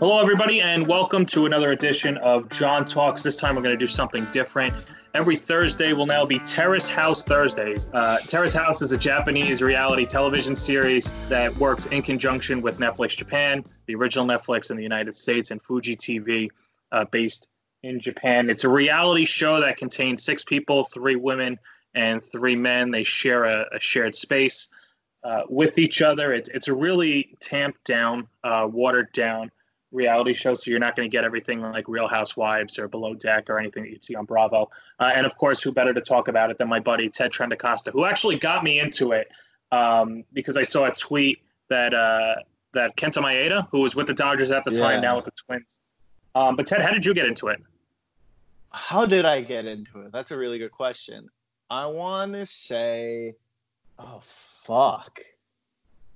Hello, everybody, and welcome to another edition of John Talks. This time we're going to do something different. Every Thursday will now be Terrace House Thursdays. Uh, Terrace House is a Japanese reality television series that works in conjunction with Netflix Japan, the original Netflix in the United States, and Fuji TV, uh, based in Japan. It's a reality show that contains six people, three women, and three men. They share a, a shared space uh, with each other. It's, it's a really tamped down, uh, watered down reality show, so you're not going to get everything like Real Housewives or Below Deck or anything that you'd see on Bravo. Uh, and of course, who better to talk about it than my buddy Ted Trendacosta, who actually got me into it um, because I saw a tweet that uh, that Kenta Maeda, who was with the Dodgers at the time, now with the Twins. Um, but Ted, how did you get into it? How did I get into it? That's a really good question. I want to say, oh fuck,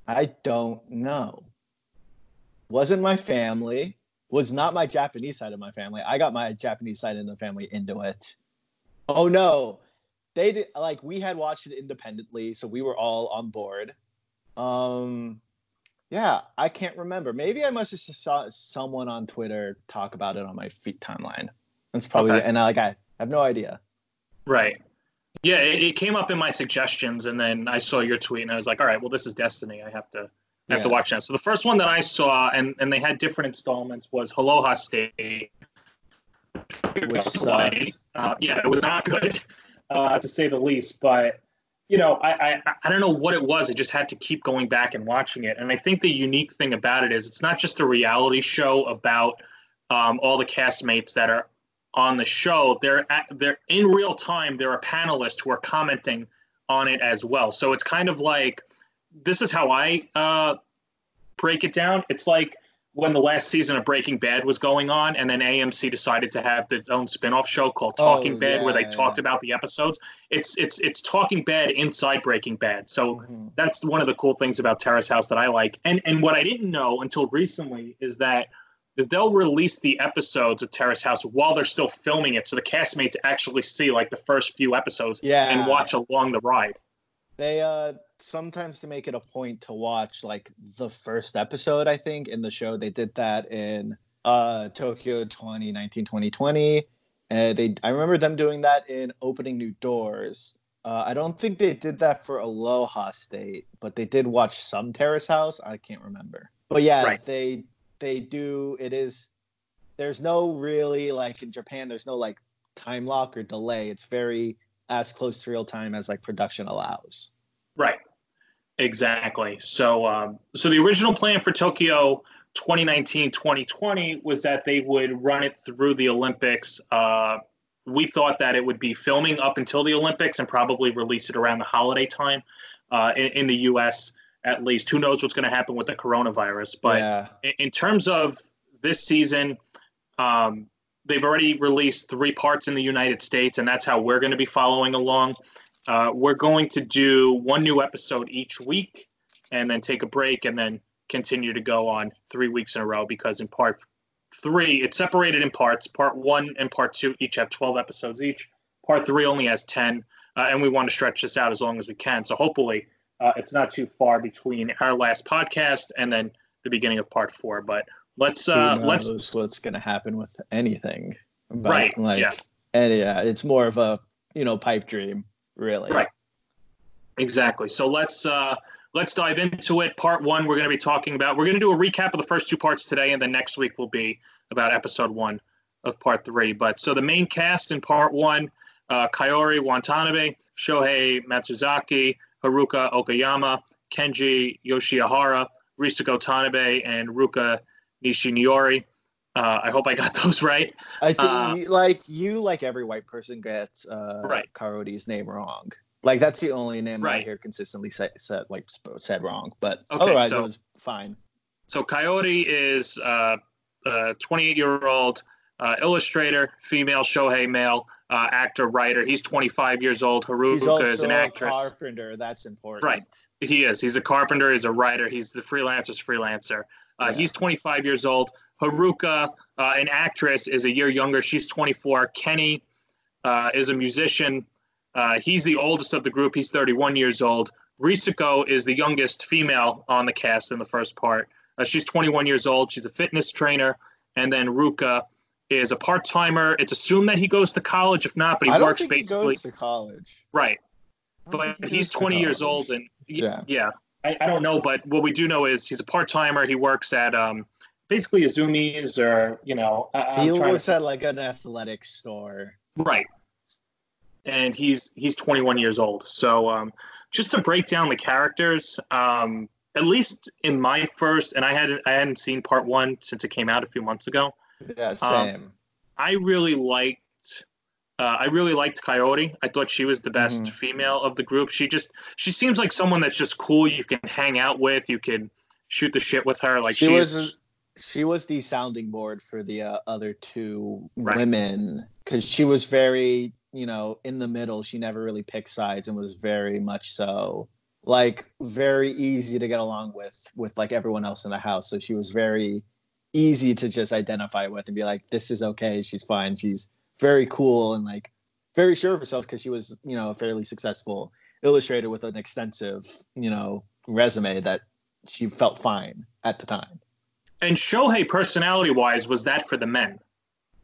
I don't know wasn't my family, was not my Japanese side of my family. I got my Japanese side of the family into it. Oh no. They did like we had watched it independently, so we were all on board. Um yeah, I can't remember. Maybe I must have saw someone on Twitter talk about it on my feed timeline. That's probably okay. and I like I have no idea. Right. Yeah, it, it, came up in my suggestions, and then I saw your tweet, and I was like, "All right, well, this is destiny. I have to I have yeah. to watch that. So the first one that I saw, and and they had different installments, was Aloha State. Which sucks. Uh, yeah, it was not good, uh, to say the least. But you know, I, I I don't know what it was. I just had to keep going back and watching it. And I think the unique thing about it is it's not just a reality show about um, all the castmates that are on the show. They're at, they're in real time. There are panelists who are commenting on it as well. So it's kind of like this is how I uh, break it down. It's like when the last season of Breaking Bad was going on, and then AMC decided to have their own spin-off show called Talking oh, Bad, yeah, where they yeah. talked about the episodes. It's it's it's Talking Bad inside Breaking Bad. So mm-hmm. that's one of the cool things about Terrace House that I like. And and what I didn't know until recently is that they'll release the episodes of Terrace House while they're still filming it, so the castmates actually see like the first few episodes yeah. and watch along the ride. They uh sometimes to make it a point to watch like the first episode i think in the show. They did that in uh tokyo 2019 2020 and they i remember them doing that in opening new doors. Uh, i don't think they did that for aloha state but they did watch some terrace house. I can't remember. But yeah right. they they do it is there's no really like in japan there's no like time lock or delay. It's very as close to real time as like production allows. Right Exactly. So, um, so the original plan for Tokyo 2019 2020 was that they would run it through the Olympics. Uh, we thought that it would be filming up until the Olympics and probably release it around the holiday time uh, in, in, the U.S. At least, who knows what's going to happen with the coronavirus? But yeah. in, in, terms of this season, um, they've already released three parts in the United States, and that's how we're going to be following along. Uh, we're going to do one new episode each week and then take a break and then continue to go on three weeks in a row because in part three, it's separated in parts. Part one and part two each have 12 episodes each. Part three only has 10. Uh, and we want to stretch this out as long as we can. So hopefully uh, it's not too far between our last podcast and then the beginning of part four. But let's uh, let's what's going to happen with anything. But, right. Like, yeah. And yeah, it's more of a you know pipe dream really. Right. Exactly. So let's uh, let's dive into it. Part one, we're going to be talking about. We're going to do a recap of the first two parts today, and then next week will be about episode one of part three. But so the main cast in part one: uh, Kaori Watanabe, Shohei Matsuzaki, Haruka Okayama, Kenji Yoshihara, Risako Tanabe, and Ruka Nishiniori. Uh, I hope I got those right. I think uh, like you, like every white person, gets uh, right. Kaori's name wrong. Like that's the only name right. I hear consistently said, said like said wrong, but okay, otherwise so, it was fine. So Kaori is uh, a 28 year old uh, illustrator, female, Shohei male, uh, actor, writer. He's 25 years old. Haruka is an actress. carpenter. That's important. Right. He is. He's a carpenter. He's a writer. He's the freelancer's freelancer. Uh, yeah. He's 25 years old. Haruka, uh, an actress, is a year younger. She's 24. Kenny uh, is a musician. Uh, he's the oldest of the group. He's 31 years old. Risako is the youngest female on the cast in the first part. Uh, she's 21 years old. She's a fitness trainer, and then Ruka is a part timer. It's assumed that he goes to college. If not, but he I don't works think basically he goes to college. right. But he he's goes to 20 years old, and y- Yeah. yeah, I, I don't know. But what we do know is he's a part timer. He works at um, basically Azumi's or you know, I, He trying to works at like an athletic store. Right. And he's he's 21 years old. So um, just to break down the characters, um, at least in my first, and I hadn't I hadn't seen part one since it came out a few months ago. Yeah, Um, same. I really liked. Uh, I really liked Kaori. I thought she was the best Mhm. female of the group. She just she seems like someone that's just cool. You can hang out with. You can shoot the shit with her. Like she she's was she was the sounding board for the uh, other two Right. women because she was very you know in the middle. She never really picked sides and was very much so like very easy to get along with with like everyone else in the house. So she was very easy to just identify with and be like this is okay. She's fine. She's very cool and like very sure of herself because she was you know a fairly successful. Illustrator with an extensive you know resume that she felt fine at the time and Shohei personality wise was that for the men.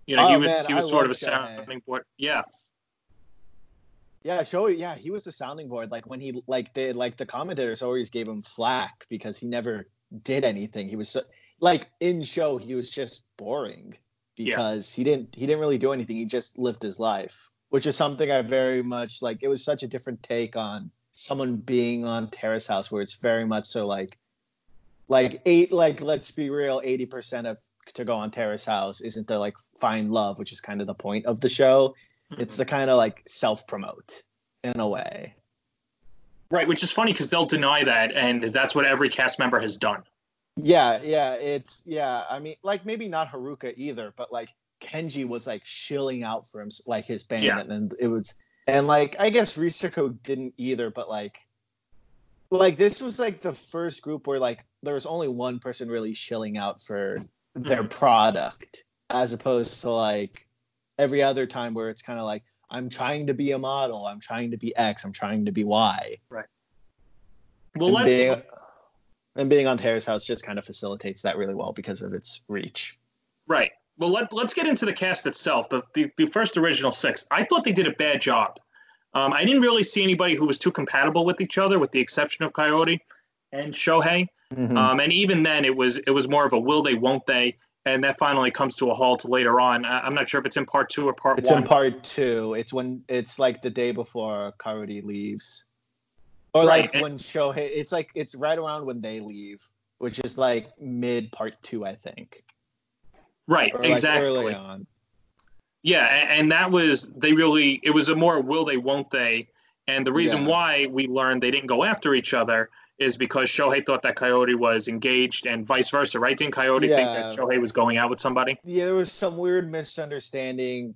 You know, Oh, he was man, he was I sort of a sounding board. Yeah. Yeah, Shohei. Yeah, he was the sounding board. Like when he like they like the commentators always gave him flack because he never did anything. He was so, like in show he was just boring Yeah. because he didn't he didn't really do anything. He just lived his life, which is something I very much like. It was such a different take on someone being on Terrace House, where it's very much so like like eight like let's be real, eighty percent of to go on Terrace House isn't to like find love, which is kind of the point of the show. It's mm-hmm. the kind of like self promote in a way. Right, which is funny because they'll deny that, and that's what every cast member has done. Yeah, yeah, it's yeah. I mean, like maybe not Haruka either, but like Kenji was like shilling out for him, like his band, Yeah. and then it was, and like I guess Risako didn't either, but like, like this was like the first group where like there was only one person really shilling out for their Mhm. product, as opposed to like every other time where it's kind of like I'm trying to be a model, I'm trying to be X, I'm trying to be Y. Right well, and let's being, and being on Terrace House just kind of facilitates that really well because of its reach. right. Well, let, let's get into the cast itself. The, the the first original six. I thought they did a bad job. Um, I didn't really see anybody who was too compatible with each other, with the exception of Kaori and Shohei. Hmm. Um, and even then, it was it was more of a will they, won't they, and that finally comes to a halt later on. I, I'm not sure if it's in part two or part it's one. in part two. It's when it's like the day before Kaori leaves, or Right, like and- when Shohei. It's like it's right around when they leave, which is like mid part two, I think. right, Or like exactly. on. Yeah, and, and that was they really it was a more will they won't they, and the reason Yeah. why we learned they didn't go after each other is because Shohei thought that Kaori was engaged and vice versa, right? Didn't Kaori think that Yeah. Shohei was going out with somebody? Yeah, there was some weird misunderstanding.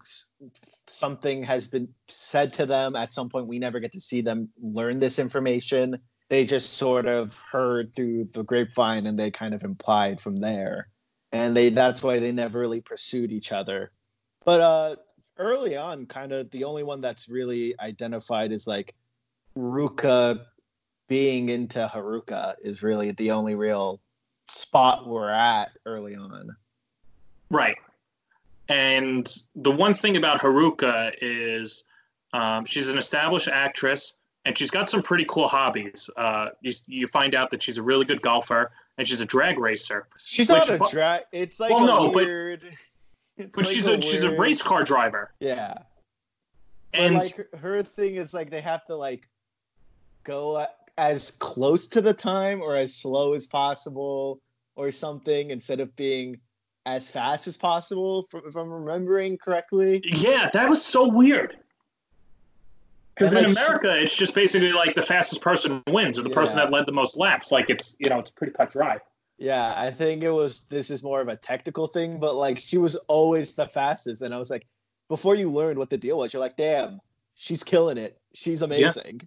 Something has been said to them at some point. We never get to see them learn this information. They just sort of heard through the grapevine, and they kind of implied from there. And they that's why they never really pursued each other. But uh early on, kind of the only one that's really identified is like Ruka being into Haruka is really the only real spot we're at early on. Right. And the one thing about Haruka is um, she's an established actress and she's got some pretty cool hobbies. Uh, you, you find out that she's a really good golfer and she's a drag racer, She's not a drag. It's like Well, a no, but- weird. it's but like she's a, she's a race car driver. Yeah, And like her- her thing is like they have to like go as close to the time or as slow as possible or something instead of being as fast as possible. If I'm remembering correctly. Yeah, that was so weird. Because in like, America, it's just basically like the fastest person wins, or the person Yeah. that led the most laps. Like it's you know it's pretty cut dry. Yeah, I think it was. This is more of a technical thing, but like she was always the fastest, and I was like, before you learned what the deal was, you're like, damn, she's killing it. She's amazing. Yeah,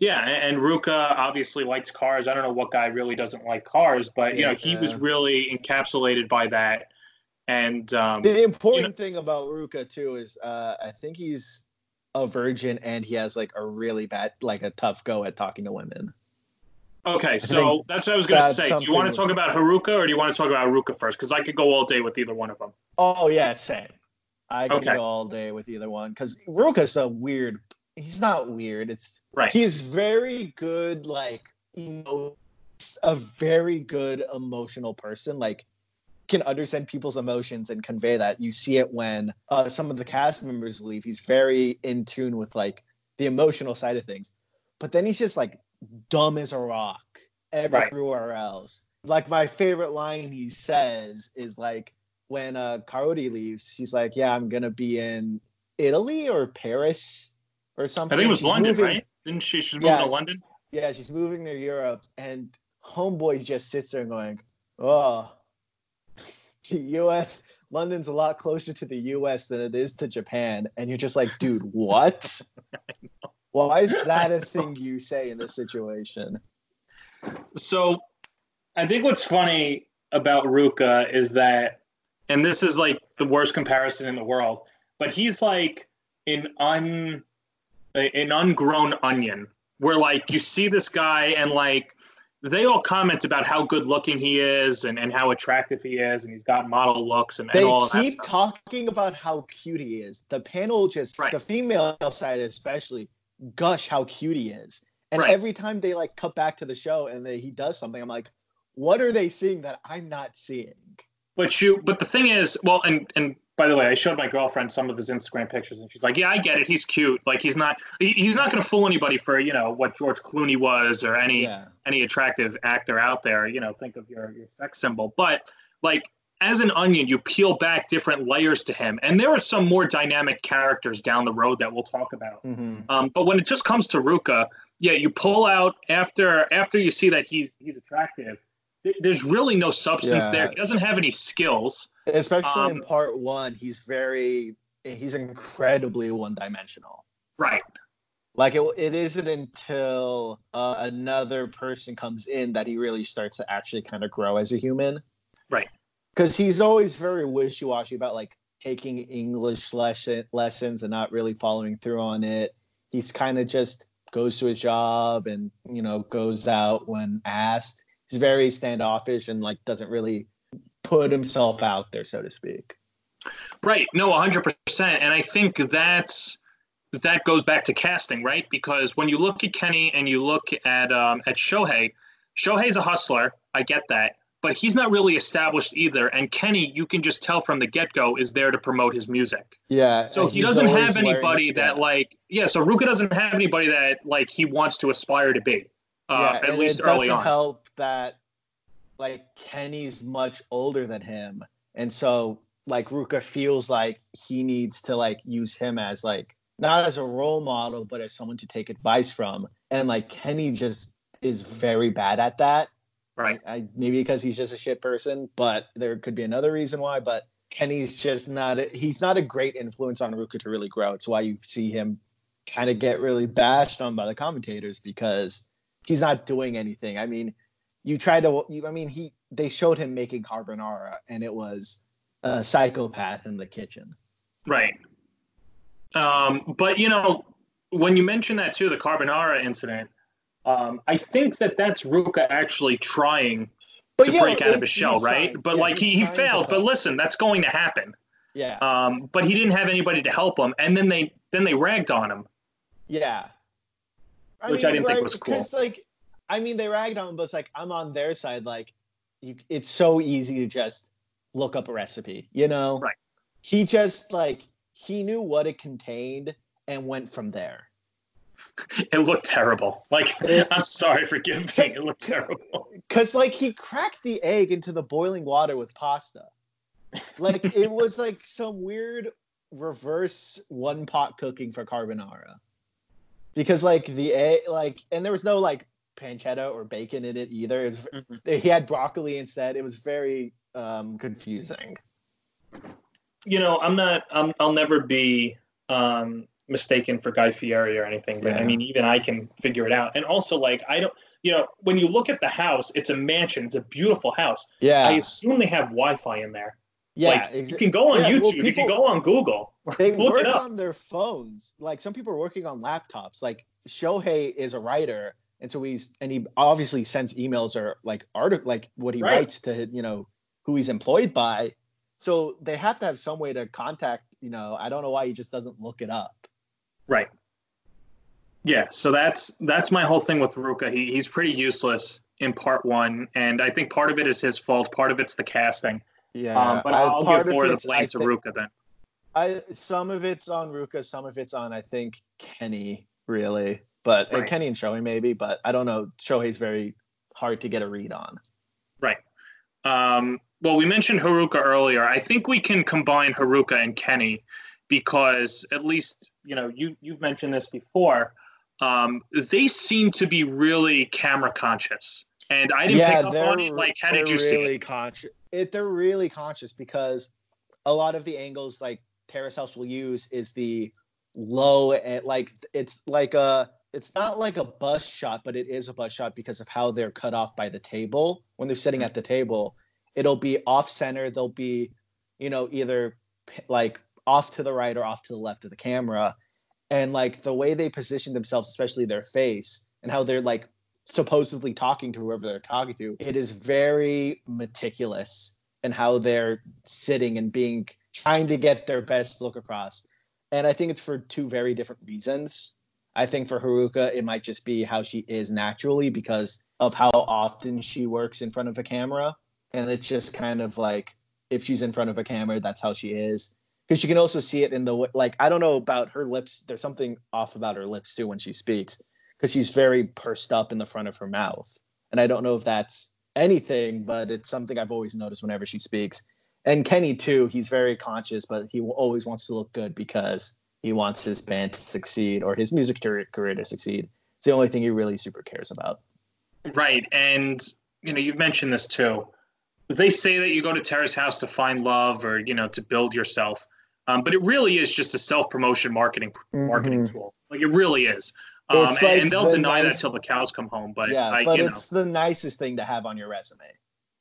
a- and Ruka obviously likes cars. I don't know what guy really doesn't like cars, but you know he was really encapsulated by that. And um, The important You know- thing about Ruka too is uh, I think he's a virgin and he has like a really bad, like a tough go at talking to women. Okay, so that's what I was going to say. Do you want to talk about Haruka or do you want to talk about Haruka first? Because I could go all day with either one of them. Oh yeah, same. I could Okay. go all day with either one because Ruka's a weird. He's not weird. It's Right. he's very good. Like emo- a very good emotional person. Like can understand people's emotions and convey that. You see it when uh, some of the cast members leave. He's very in tune with like the emotional side of things. But then he's just like dumb as a rock everywhere else. Like my favorite line he says is like when uh Kaori leaves, she's like, "Yeah, I'm gonna be in Italy or Paris or something. I think it was She's London, moving- right? Didn't she? She's moving Yeah. to London. Yeah, she's moving to Europe, and Homeboy just sits there going, "Oh, the U.S. London's a lot closer to the U.S. than it is to Japan," and you're just like, "Dude, what?" Why is that a thing you say in this situation? So I think what's funny about Ruka is that, and this is like the worst comparison in the world, but he's like an un an ungrown onion where like you see this guy and like they all comment about how good looking he is and, and how attractive he is and he's got model looks and, and They that keep talking about how cute he is. The panel just, Right. the female side especially, gush how cute he is. And Right. every time they like cut back to the show and they, he does something, I'm like, what are they seeing that I'm not seeing? But you, but the thing is, well, and and by the way, I showed my girlfriend some of his Instagram pictures, and she's like, "Yeah, I get it. He's cute. Like he's not, he, he's not going to fool anybody for you know what George Clooney was or any Yeah. any attractive actor out there. You know, think of your your sex symbol. But like as an onion, you peel back different layers to him, and there are some more dynamic characters down the road that we'll talk about. Mhm. Um, but when it just comes to Ruka, yeah, you pull out after after you see that he's he's attractive. Th- There's really no substance Yeah. there. He doesn't have any skills. Especially in Um, part one, he's very, he's incredibly one dimensional. Right. Like it, it isn't until uh, another person comes in that he really starts to actually kind of grow as a human. Right. Because he's always very wishy washy about like taking English lesson, lessons and not really following through on it. He's kind of just goes to his job and you know goes out when asked. He's very standoffish and like doesn't really put himself out there, so to speak. Right. No, 100%. And I think that's that goes back to casting, right? Because when you look at Kenny and you look at um, at Shohei, Shohei's a hustler. I get that, but he's not really established either. And Kenny, you can just tell from the get go, is there to promote his music. Yeah. So he doesn't have anybody that like yeah. So Ruka doesn't have anybody that like he wants to aspire to be. Uh, yeah, at least early on. help that like Kenny's much older than him, and so like Ruka feels like he needs to like use him as like not as a role model, but as someone to take advice from, and like Kenny just is very bad at that. Right. I, maybe because he's just a shit person, but there could be another reason why. But Kenny's just not. A, he's not a great influence on Ruka to really grow. It's why you see him kind of get really bashed on by the commentators because he's not doing anything. I mean, you try to. You, I mean, he they showed him making carbonara, and it was a psychopath in the kitchen. Right. Um, but you know, when you mention that too, the carbonara incident, um, I think that that's Ruka actually trying to yeah, break out of his shell, right? trying- but yeah, like he, he failed. But listen, that's going to happen. Yeah, Um, but he didn't have anybody to help him, and then they then they ragged on him. yeah. Which I didn't think was cool. Because like, I mean, they ragged on, him, but it's like I'm on their side. Like, you, it's so easy to just look up a recipe, you know? Right. He just like he knew what it contained and went from there. It looked terrible. Like I'm sorry, forgive me. It looked terrible. Cause like he cracked the egg into the boiling water with pasta. Like it was like some weird reverse one pot cooking for carbonara. Because like the egg, like, and there was no like pancetta or bacon in it either. It's, he had broccoli instead. It was very um, confusing. You know, I'm not. I'm, I'll never be um, mistaken for Guy Fieri or anything. But I mean, even I can figure it out. And also, like, I don't. You know, when you look at the house, it's a mansion. It's a beautiful house. Yeah, I assume they have Wi-Fi in there. yeah. like, exa- you can go on yeah, well, YouTube. you can go on Google. they work it on their phones. Like some people are working on laptops. Like Shohei is a writer, and so he's and he obviously sends emails or like art like what he Right. writes to you know who he's employed by. So they have to have some way to contact. You know, I don't know why he just doesn't look it up. Right. Yeah, so that's that's my whole thing with Ruka. He he's pretty useless in part one, and I think part of it is his fault. Part of it's the casting. Yeah, um, but I- I'll part give more of the blame I to think- Ruka then. I some of it's on Ruka, some of it's on I think Kenny really, but and Right. Kenny and Shohei maybe, but I don't know. Shohei's very hard to get a read on. Right. Um, well, we mentioned Haruka earlier. I think we can combine Haruka and Kenny because at least you know you you've mentioned this before. Um, they seem to be really camera conscious, and I didn't pick up on it. Like, how did you see really it? conscious? It they're really conscious because a lot of the angles like Terrace House will use is the low and like it's like a it's not like a bus shot, but it is a bus shot because of how they're cut off by the table when they're sitting Mhm. at the table. It'll be off center. They'll be, you know, either like off to the right or off to the left of the camera. And like the way they position themselves, especially their face and how they're like supposedly talking to whoever they're talking to, it is very meticulous in how they're sitting and being trying to get their best look across. And I think it's for two very different reasons. I think for Haruka, it might just be how she is naturally because of how often she works in front of a camera. And it's just kind of like if she's in front of a camera, that's how she is. Because you can also see it in the way, like, I don't know about her lips. There's something off about her lips too when she speaks because she's very pursed up in the front of her mouth. And I don't know if that's anything, but it's something I've always noticed whenever she speaks. And Kenny too, he's very conscious, but he always wants to look good because he wants his band to succeed or his music career to succeed. It's the only thing he really super cares about. Right, and you know you've mentioned this too. They say that you go to Terrace House to find love or you know to build yourself, um, but it really is just a self promotion marketing marketing tool. Like it really is. Um, Mm-hmm. And, like and they'll the deny nice- that till the cows come home. But yeah, I, but you know, it's the nicest thing to have on your resume.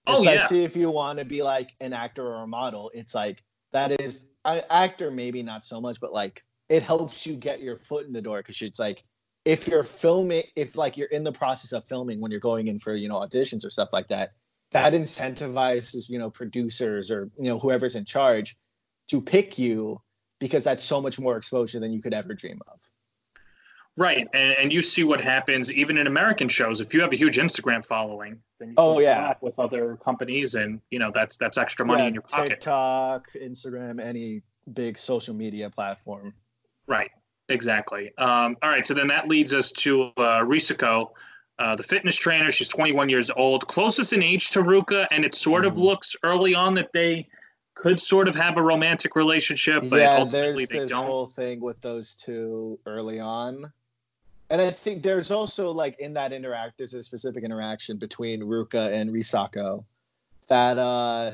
Oh, yeah. Especially if you want to be like an actor or a model. It's like that is an actor, maybe not so much, but like it helps you get your foot in the door because it's like if you're filming, if like you're in the process of filming when you're going in for you know auditions or stuff like that, that incentivizes you know producers or you know whoever's in charge to pick you because that's so much more exposure than you could ever dream of. right, and, and you see what happens even in American shows. If you have a huge Instagram following, then you Oh, yeah. with other companies, and you know that's that's extra money Yeah, in your pocket. TikTok, Instagram, any big social media platform. Right, exactly. Um, all right, so then that leads us to uh, Risako, uh, the fitness trainer. She's 21 years old, closest in age to Ruka, and it sort of Mhm. looks early on that they could sort of have a romantic relationship, but yeah, ultimately there's they this don't. whole thing with those two early on. And I think there's also like in that interact, there's a specific interaction between Ruka and Risako that uh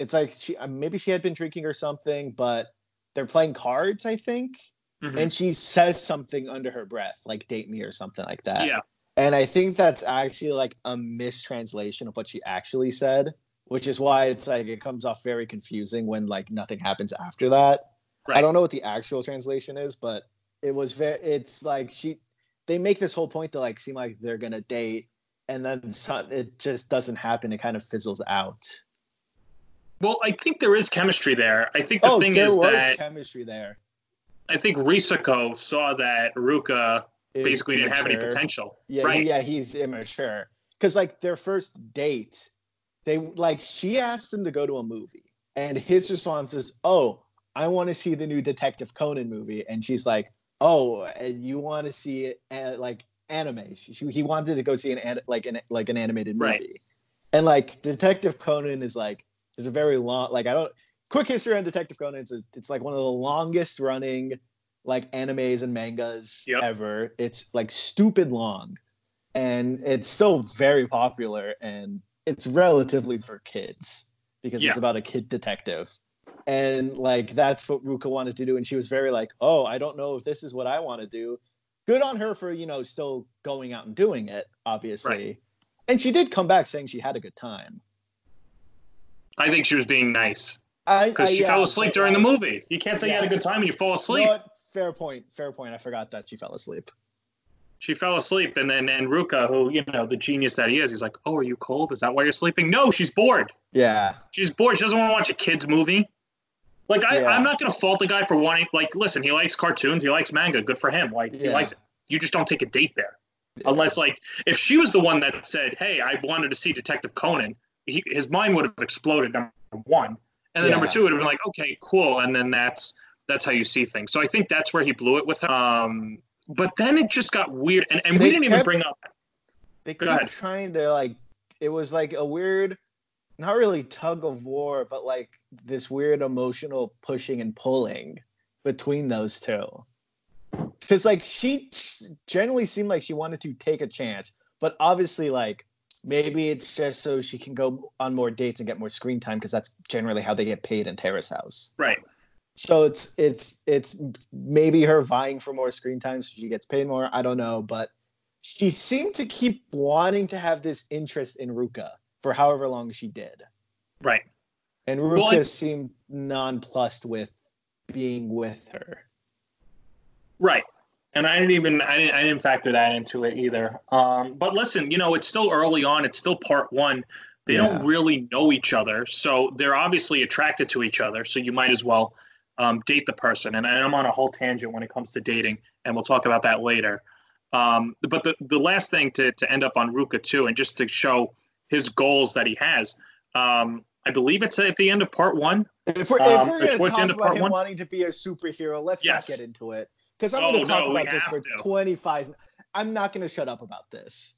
it's like she uh, maybe she had been drinking or something, but they're playing cards, I think. Mhm. And she says something under her breath, like date me or something like that. yeah, And I think that's actually like a mistranslation of what she actually said, which is why it's like it comes off very confusing when like nothing happens after that. I don't know what the actual translation is, but it was very it's like she they make this whole point to like seem like they're gonna date and then so, it just doesn't happen. It kind of fizzles out. well, I think there is chemistry there. I think the oh, thing there is was that chemistry there. I think Risako saw that Ruka Is basically didn't have any immature. potential. Yeah, right. yeah, he's immature. Because like their first date, they like she asked him to go to a movie, and his response is, "Oh, I want to see the new Detective Conan movie," and she's like, "Oh, and you want to see it uh, like anime?" She, he wanted to go see an an- like an like an animated movie, Right. and like Detective Conan is like is a very long like I don't quick history on Detective Conan. It's a, it's like one of the longest running like animes and mangas Yep. ever. It's like stupid long, and it's still very popular, and it's relatively for kids because Yeah. it's about a kid detective. And like that's what Ruka wanted to do, and she was very like, "Oh, I don't know if this is what I want to do." Good on her for you know still going out and doing it, obviously. And she did come back saying she had a good time. I think she was being nice because she yeah, fell um, asleep but, during the movie. You can't say you had a good time and you fall you know asleep. Fair point. Fair point. I forgot that she fell asleep. She fell asleep, and then and Ruka, who you know the genius that he is, he's like, "Oh, are you cold? Is that why you're sleeping?" No, she's bored. Yeah. She's bored. She doesn't want to watch a kids movie. Like I, Yeah. I'm not gonna fault the guy for wanting. Like, listen, he likes cartoons. He likes manga. Good for him. Like he likes it. You just don't take a date there, unless like if she was the one that said, "Hey, I wanted to see Detective Conan," he, his mind would have exploded. Number one, and then number two would have been like, "Okay, cool," and then that's that's how you see things. So I think that's where he blew it with her. Um, but then it just got weird, and, and we didn't even bring up. They Go keep ahead. trying to like it was like a weird not really tug of war, but like this weird emotional pushing and pulling between those two. Cause like she generally seemed like she wanted to take a chance, but obviously like maybe it's just so she can go on more dates and get more screen time because that's generally how they get paid in Terrace House. Right. So it's it's it's maybe her vying for more screen time so she gets paid more. I don't know, but she seemed to keep wanting to have this interest in Ruka for however long she did. Right. And Ruka Well, seemed nonplussed with being with her. Right. And I didn't even I didn't, I didn't factor that into it either. Um, but listen, you know, it's still early on. It's still part one. They Yeah. don't really know each other, so they're obviously attracted to each other. So you might as well um, date the person. And I'm on a whole tangent when it comes to dating, and we'll talk about that later. Um, but the the last thing to to end up on Ruka too, and just to show his goals that he has. Um, I believe it's at the end of part one. If we're, Um, if we're it's towards the end of part one? wanting to be a superhero, let's Yes. not get into it. Because I'm Oh, going to talk no, about this for to. 25. I'm not going to shut up about this.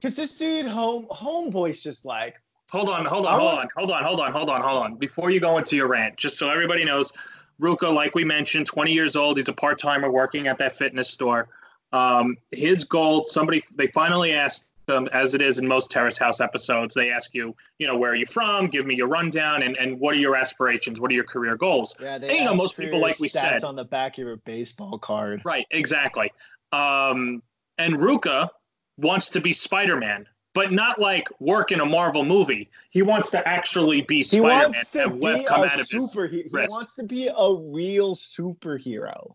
Because this dude, home homeboy's just like, Hold on, hold on, hold on, hold on, hold on, hold on, hold on. Before you go into your rant, just so everybody knows, Ruka, like we mentioned, 20 years old. He's a part timer working at that fitness store. Um, his goal, somebody, they finally asked them, as it is in most Terrace House episodes, they ask you, you know, where are you from? Give me your rundown, and, and what are your aspirations? What are your career goals? yeah, they And, you know, most people, like we said- on the back of your baseball card. Right, exactly. Um, and Ruka wants to be Spider Man, but not like work in a Marvel movie. He wants to actually be Spider Man and web come out of his. He wrist. wants to be a real superhero.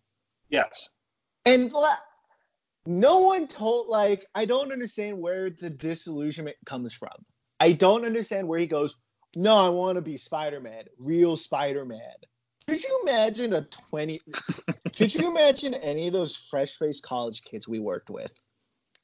Yes. And no one told, like, I don't understand where the disillusionment comes from. I don't understand where he goes, no, I want to be Spider Man, real Spider Man. Could you imagine a 20? could you imagine any of those fresh faced college kids we worked with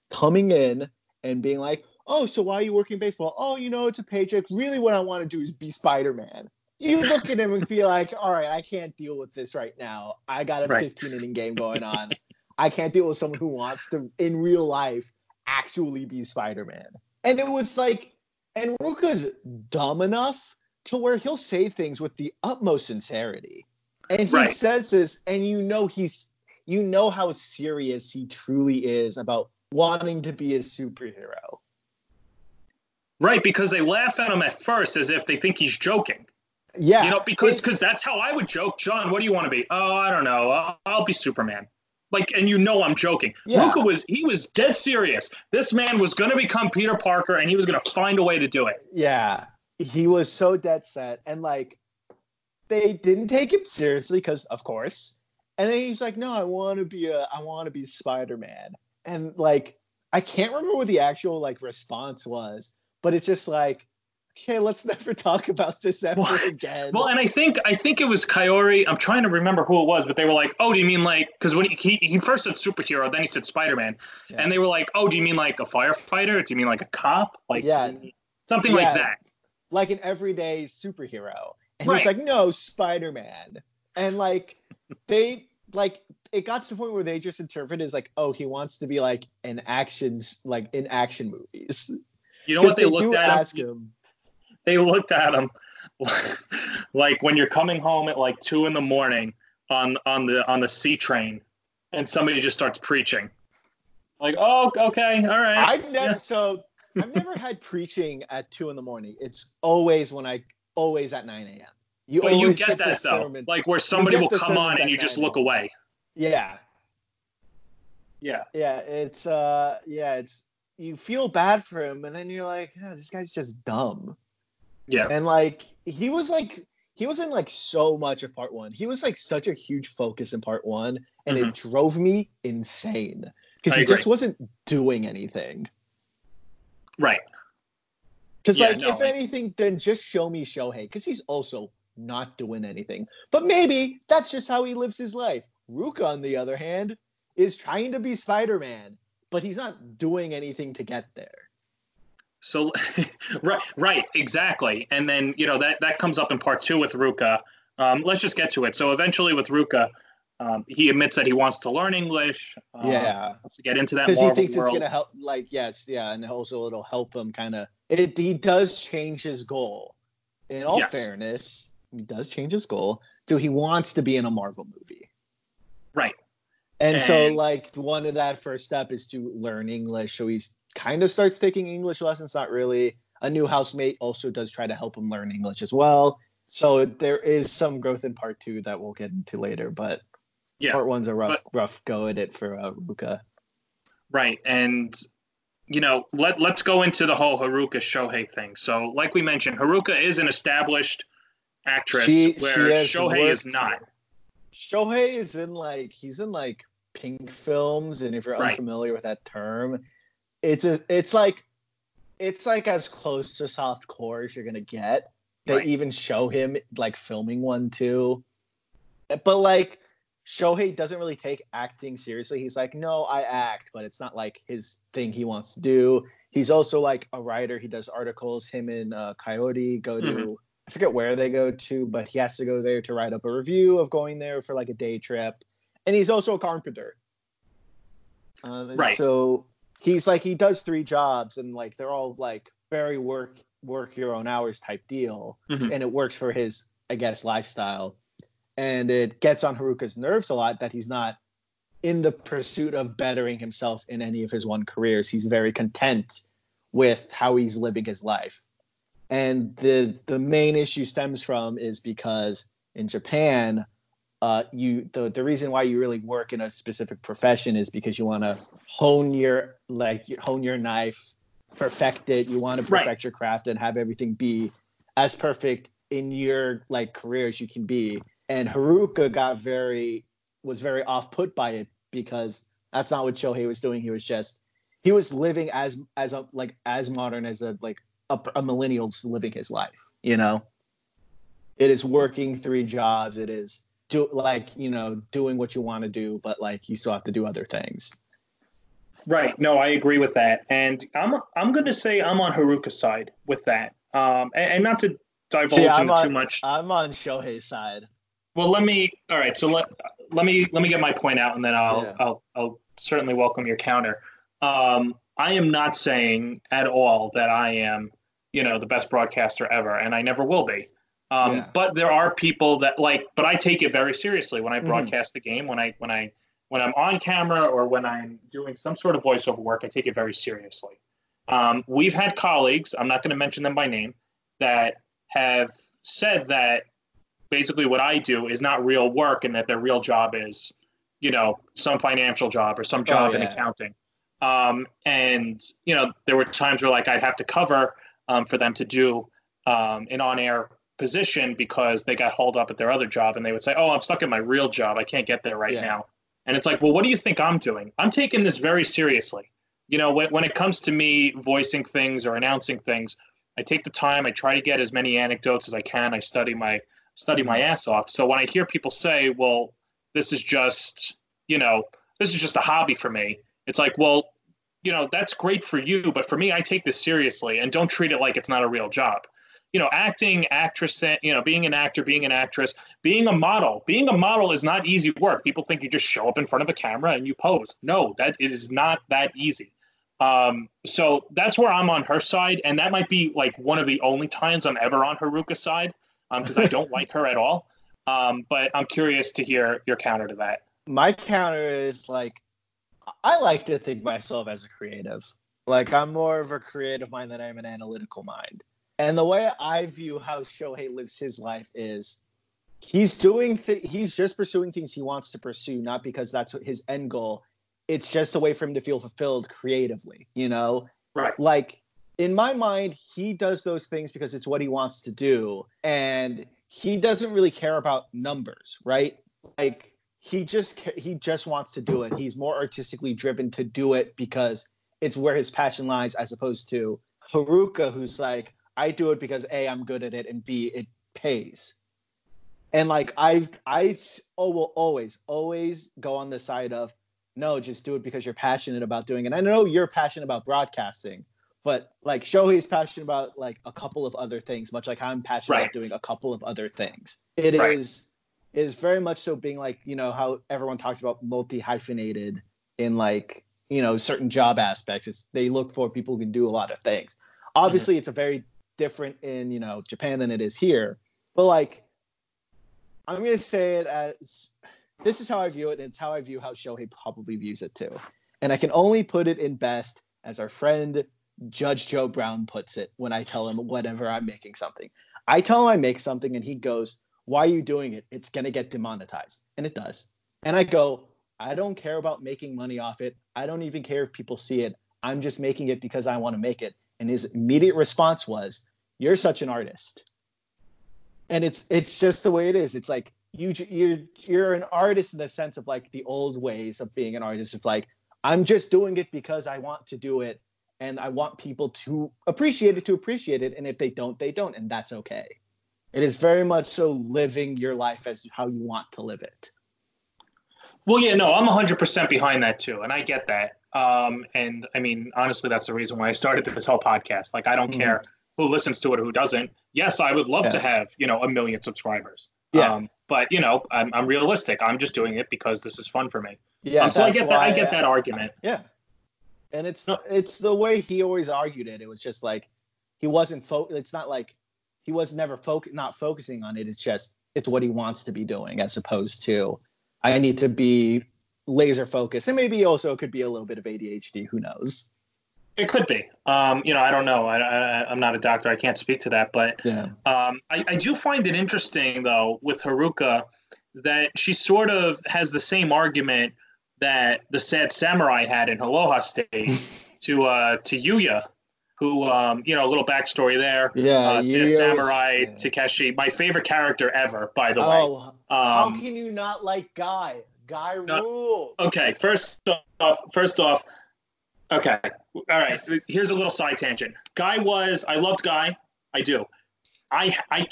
coming in and being like, oh, so why are you working baseball? Oh, you know, it's a paycheck. Really, what I want to do is be Spider Man. You look at him and be like, all right, I can't deal with this right now. I got a Right. 15 inning game going on. I can't deal with someone who wants to, in real life, actually be Spider Man. And it was like, and Ruka's dumb enough to where he'll say things with the utmost sincerity. And he Right. says this, and you know he's, you know how serious he truly is about wanting to be a superhero. Right, because they laugh at him at first as if they think he's joking. Yeah. You know, because because that's how I would joke. John, what do you want to be? Oh, I don't know. I'll, I'll be Superman. Like, and you know I'm joking. Yeah. Ruka was he was dead serious. This man was going to become Peter Parker, and he was going to find a way to do it. Yeah, he was so dead set, and like they didn't take him seriously because, of course. And then he's like, "No, I want to be a, I want to be Spider Man." And like, I can't remember what the actual like response was, but it's just like, okay, let's never talk about this ever Well- again. Well, and I think I think it was Kaori. I'm trying to remember who it was, but they were like, "Oh, do you mean like?" Because when he, he first said superhero, then he said Spider Man, Yeah. and they were like, "Oh, do you mean like a firefighter? Do you mean like a cop? Like Yeah. something Yeah. like that?" like an everyday superhero. And he Right. was like, no, Spider Man. And like, they, like, it got to the point where they just interpret it as like, oh, he wants to be like an actions, like in action movies. You know what they looked do at? him? him. they looked at him like when you're coming home at like two in the morning on on the on the C train, and somebody just starts preaching. Like, oh, okay, all right. I've never, Yeah. so I've never had preaching at two in the morning. It's always when I, always at 9 a.m. You but you always get that though, sermon. like where somebody will come on and you just look away. yeah. Yeah, Yeah. It's, uh, yeah, it's, you feel bad for him, and then you're like, "Ah, this guy's just dumb. Yeah, and like he was like he was in like so much of part one he was like such a huge focus in part one and it mm-hmm. drove me insane because he agree. just wasn't doing anything. Right. Because Yeah, like, no, if like- anything, then just show me Shohei, because he's also not doing anything. But maybe that's just how he lives his life. Ruka, on the other hand, is trying to be Spider-Man, but he's not doing anything to get there. So, right, right, exactly. And then you know that that comes up in part two with Ruka. Um, let's just get to it. So eventually, with Ruka, um, he admits that he wants to learn English. Um, yeah. wants to get into that because he thinks world. it's gonna help like yes yeah and also it'll help him kind of it he does change his goal in all Yes. fairness he does change his goal so he wants to be in a marvel movie Right. and, so like one of that first step is to learn english so he's kind of starts taking english lessons not really a new housemate also does try to help him learn english as well so there is some growth in part two that we'll get into later but Yeah. part one's a rough rough go at it for uh, ruka Right. And you know, let let's go into the whole Haruka Shohei thing. So, like we mentioned, Haruka is an established actress She- where she Shohei is not. Shohei is in like he's in like pink films, and if you're Right. unfamiliar with that term, it's a it's like it's like as close to soft core as you're gonna get. They Right. even show him like filming one too, but like Shohei doesn't really take acting seriously. He's like, no, I act, but it's not like his thing he wants to do. He's also like a writer. He does articles. Him and uh, Kaori go to Mhm. I forget where they go to, but he has to go there to write up a review of going there for like a day trip. And he's also a carpenter. Uh, Right. So he's like he does three jobs, and like they're all like very work work your own hours type deal, Mhm. and it works for his I guess lifestyle. And it gets on Haruka's nerves a lot that he's not in the pursuit of bettering himself in any of his one careers. He's very content with how he's living his life. And the the main issue stems from is because in Japan, uh, you the, the reason why you really work in a specific profession is because you want to hone your like hone your knife, perfect it. You want to Right. perfect your craft and have everything be as perfect in your like career as you can be. And Haruka got very was very off put by it because that's not what Shohei was doing. He was just he was living as as a like as modern as a like a, a millennial just living his life. You know, it is working three jobs. It is do like you know doing what you want to do, but like you still have to do other things. Right. No, I agree with that, and I'm I'm going to say I'm on Haruka's side with that. Um, and, and not to divulge See, I'm too on- much. I'm on Shohei's side. Well, let me. All right. So let let me let me get my point out, and then I'll Yeah. I'll I'll certainly welcome your counter. Um, I am not saying at all that I am, you know, the best broadcaster ever, and I never will be. Um, Yeah. But there are people that like, but I take it very seriously when I Mhm. broadcast the game. When I when I when I'm on camera or when I'm doing some sort of voiceover work, I take it very seriously. Um, we've had colleagues. I'm not going to mention them by name that have said that basically what I do is not real work and that their real job is, you know, some financial job or some job in yeah. accounting. Um, and, you know, there were times where like I'd have to cover um, for them to do um, an on air position because they got hauled up at their other job and they would say, Oh, I'm stuck in my real job. I can't get there right Yeah. now. And it's like, well, what do you think I'm doing? I'm taking this very seriously. You know, when, when it comes to me voicing things or announcing things, I take the time. I try to get as many anecdotes as I can. I study my study my mm-hmm. ass off. So when I hear people say, "Well, this is just you know this is just a hobby for me," it's like, well, you know that's great for you, but for me, I take this seriously and don't treat it like it's not a real job. You know, acting, actress, you know, being an actor, being an actress, being a model. Being a model is not easy work. People think you just show up in front of a camera and you pose. No, that it is not that easy. Um, so that's where I'm on her side, and that might be like one of the only times I'm ever on Haruka's side, because I don't like her at all. Um, but I'm curious to hear your counter to that. my counter is like I like to think myself as a creative. Like I'm more of a creative mind than I am an analytical mind. And the way I view how Shohei lives his life is he's doing th- he's just pursuing things he wants to pursue, not because that's what his end goal. It's just a way for him to feel fulfilled creatively, you know? Right. like in my mind he does those things because it's what he wants to do and he doesn't really care about numbers right like he just he just wants to do it. He's more artistically driven to do it because it's where his passion lies, as opposed to Haruka, who's like, I do it because a I'm good at it, and b it pays. And like I've I oh will always always go on the side of no, just do it because you're passionate about doing it. And I know you're passionate about broadcasting, but like Shohei's passionate about like a couple of other things, much like I'm passionate right. about doing a couple of other things. It right. is is very much so being like you know how everyone talks about multi hyphenated in like you know certain job aspects. It's they look for people who can do a lot of things. Obviously, mm-hmm. it's a very different in you know Japan than it is here, but like I'm gonna say it as this is how I view it, and it's how I view how Shohei probably views it too. And I can only put it in best as our friend Judge Joe Brown puts it when I tell him whatever I'm making something. I tell him I make something, and he goes, Why are you doing it? It's gonna get demonetized. And it does. And I go, I don't care about making money off it. I don't even care if people see it. I'm just making it because I want to make it. And his immediate response was, You're such an artist. And it's it's just the way it is. It's like you you're you're an artist in the sense of like the old ways of being an artist of like i'm just doing it because i want to do it and i want people to appreciate it to appreciate it and if they don't they don't and that's okay it is very much so living your life as how you want to live it well yeah no i'm 100% behind that too and i get that um, and i mean honestly that's the reason why i started this whole podcast like i don't mm-hmm. care who listens to it or who doesn't yes i would love yeah. to have you know a million subscribers yeah. Um, but you know, I'm, I'm realistic. I'm just doing it because this is fun for me. Yeah. Um, so I get that. I get that argument. Yeah. And it's no. it's the way he always argued it. It was just like he wasn't fo- It's not like he was never focus not focusing on it. It's just it's what he wants to be doing as opposed to I need to be laser focus And maybe also it could be a little bit of ADHD. Who knows? It could be. Um, you know, I don't know. I, am not a doctor. I can't speak to that. But yeah. um, I, I do find it interesting, though, with Haruka that she sort of has the same argument that the sad samurai had in Aloha State to uh, to Yuya, who um, you know a little backstory there. Yeah, uh, sad samurai yeah. Takeshi, my favorite character ever, by the oh, way. Um, how can you not like Guy? Guy uh, rule. Okay, first off, first off, Okay. All right. Here's a little side tangent. Guy was I loved Guy. I do. I I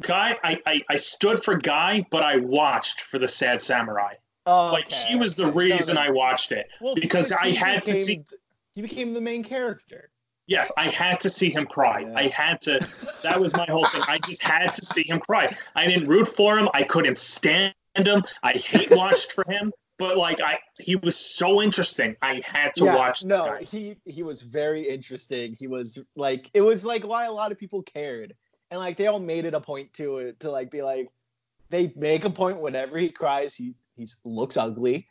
Guy I I, I stood for Guy, but I watched for the Sad Samurai. Oh, like he was the reason I watched it well, because, because I had became, to see. He became the main character. Yes, I had to see him cry. Yeah. I had to. That was my whole thing. I just had to see him cry. I didn't root for him. I couldn't stand him. I hate watched for him but like I he was so interesting. I had to yeah, watch no, guy. he he was very interesting. He was like it was like why a lot of people cared. And like they all made it a point to it to like be like they make a point whenever he cries, he he looks ugly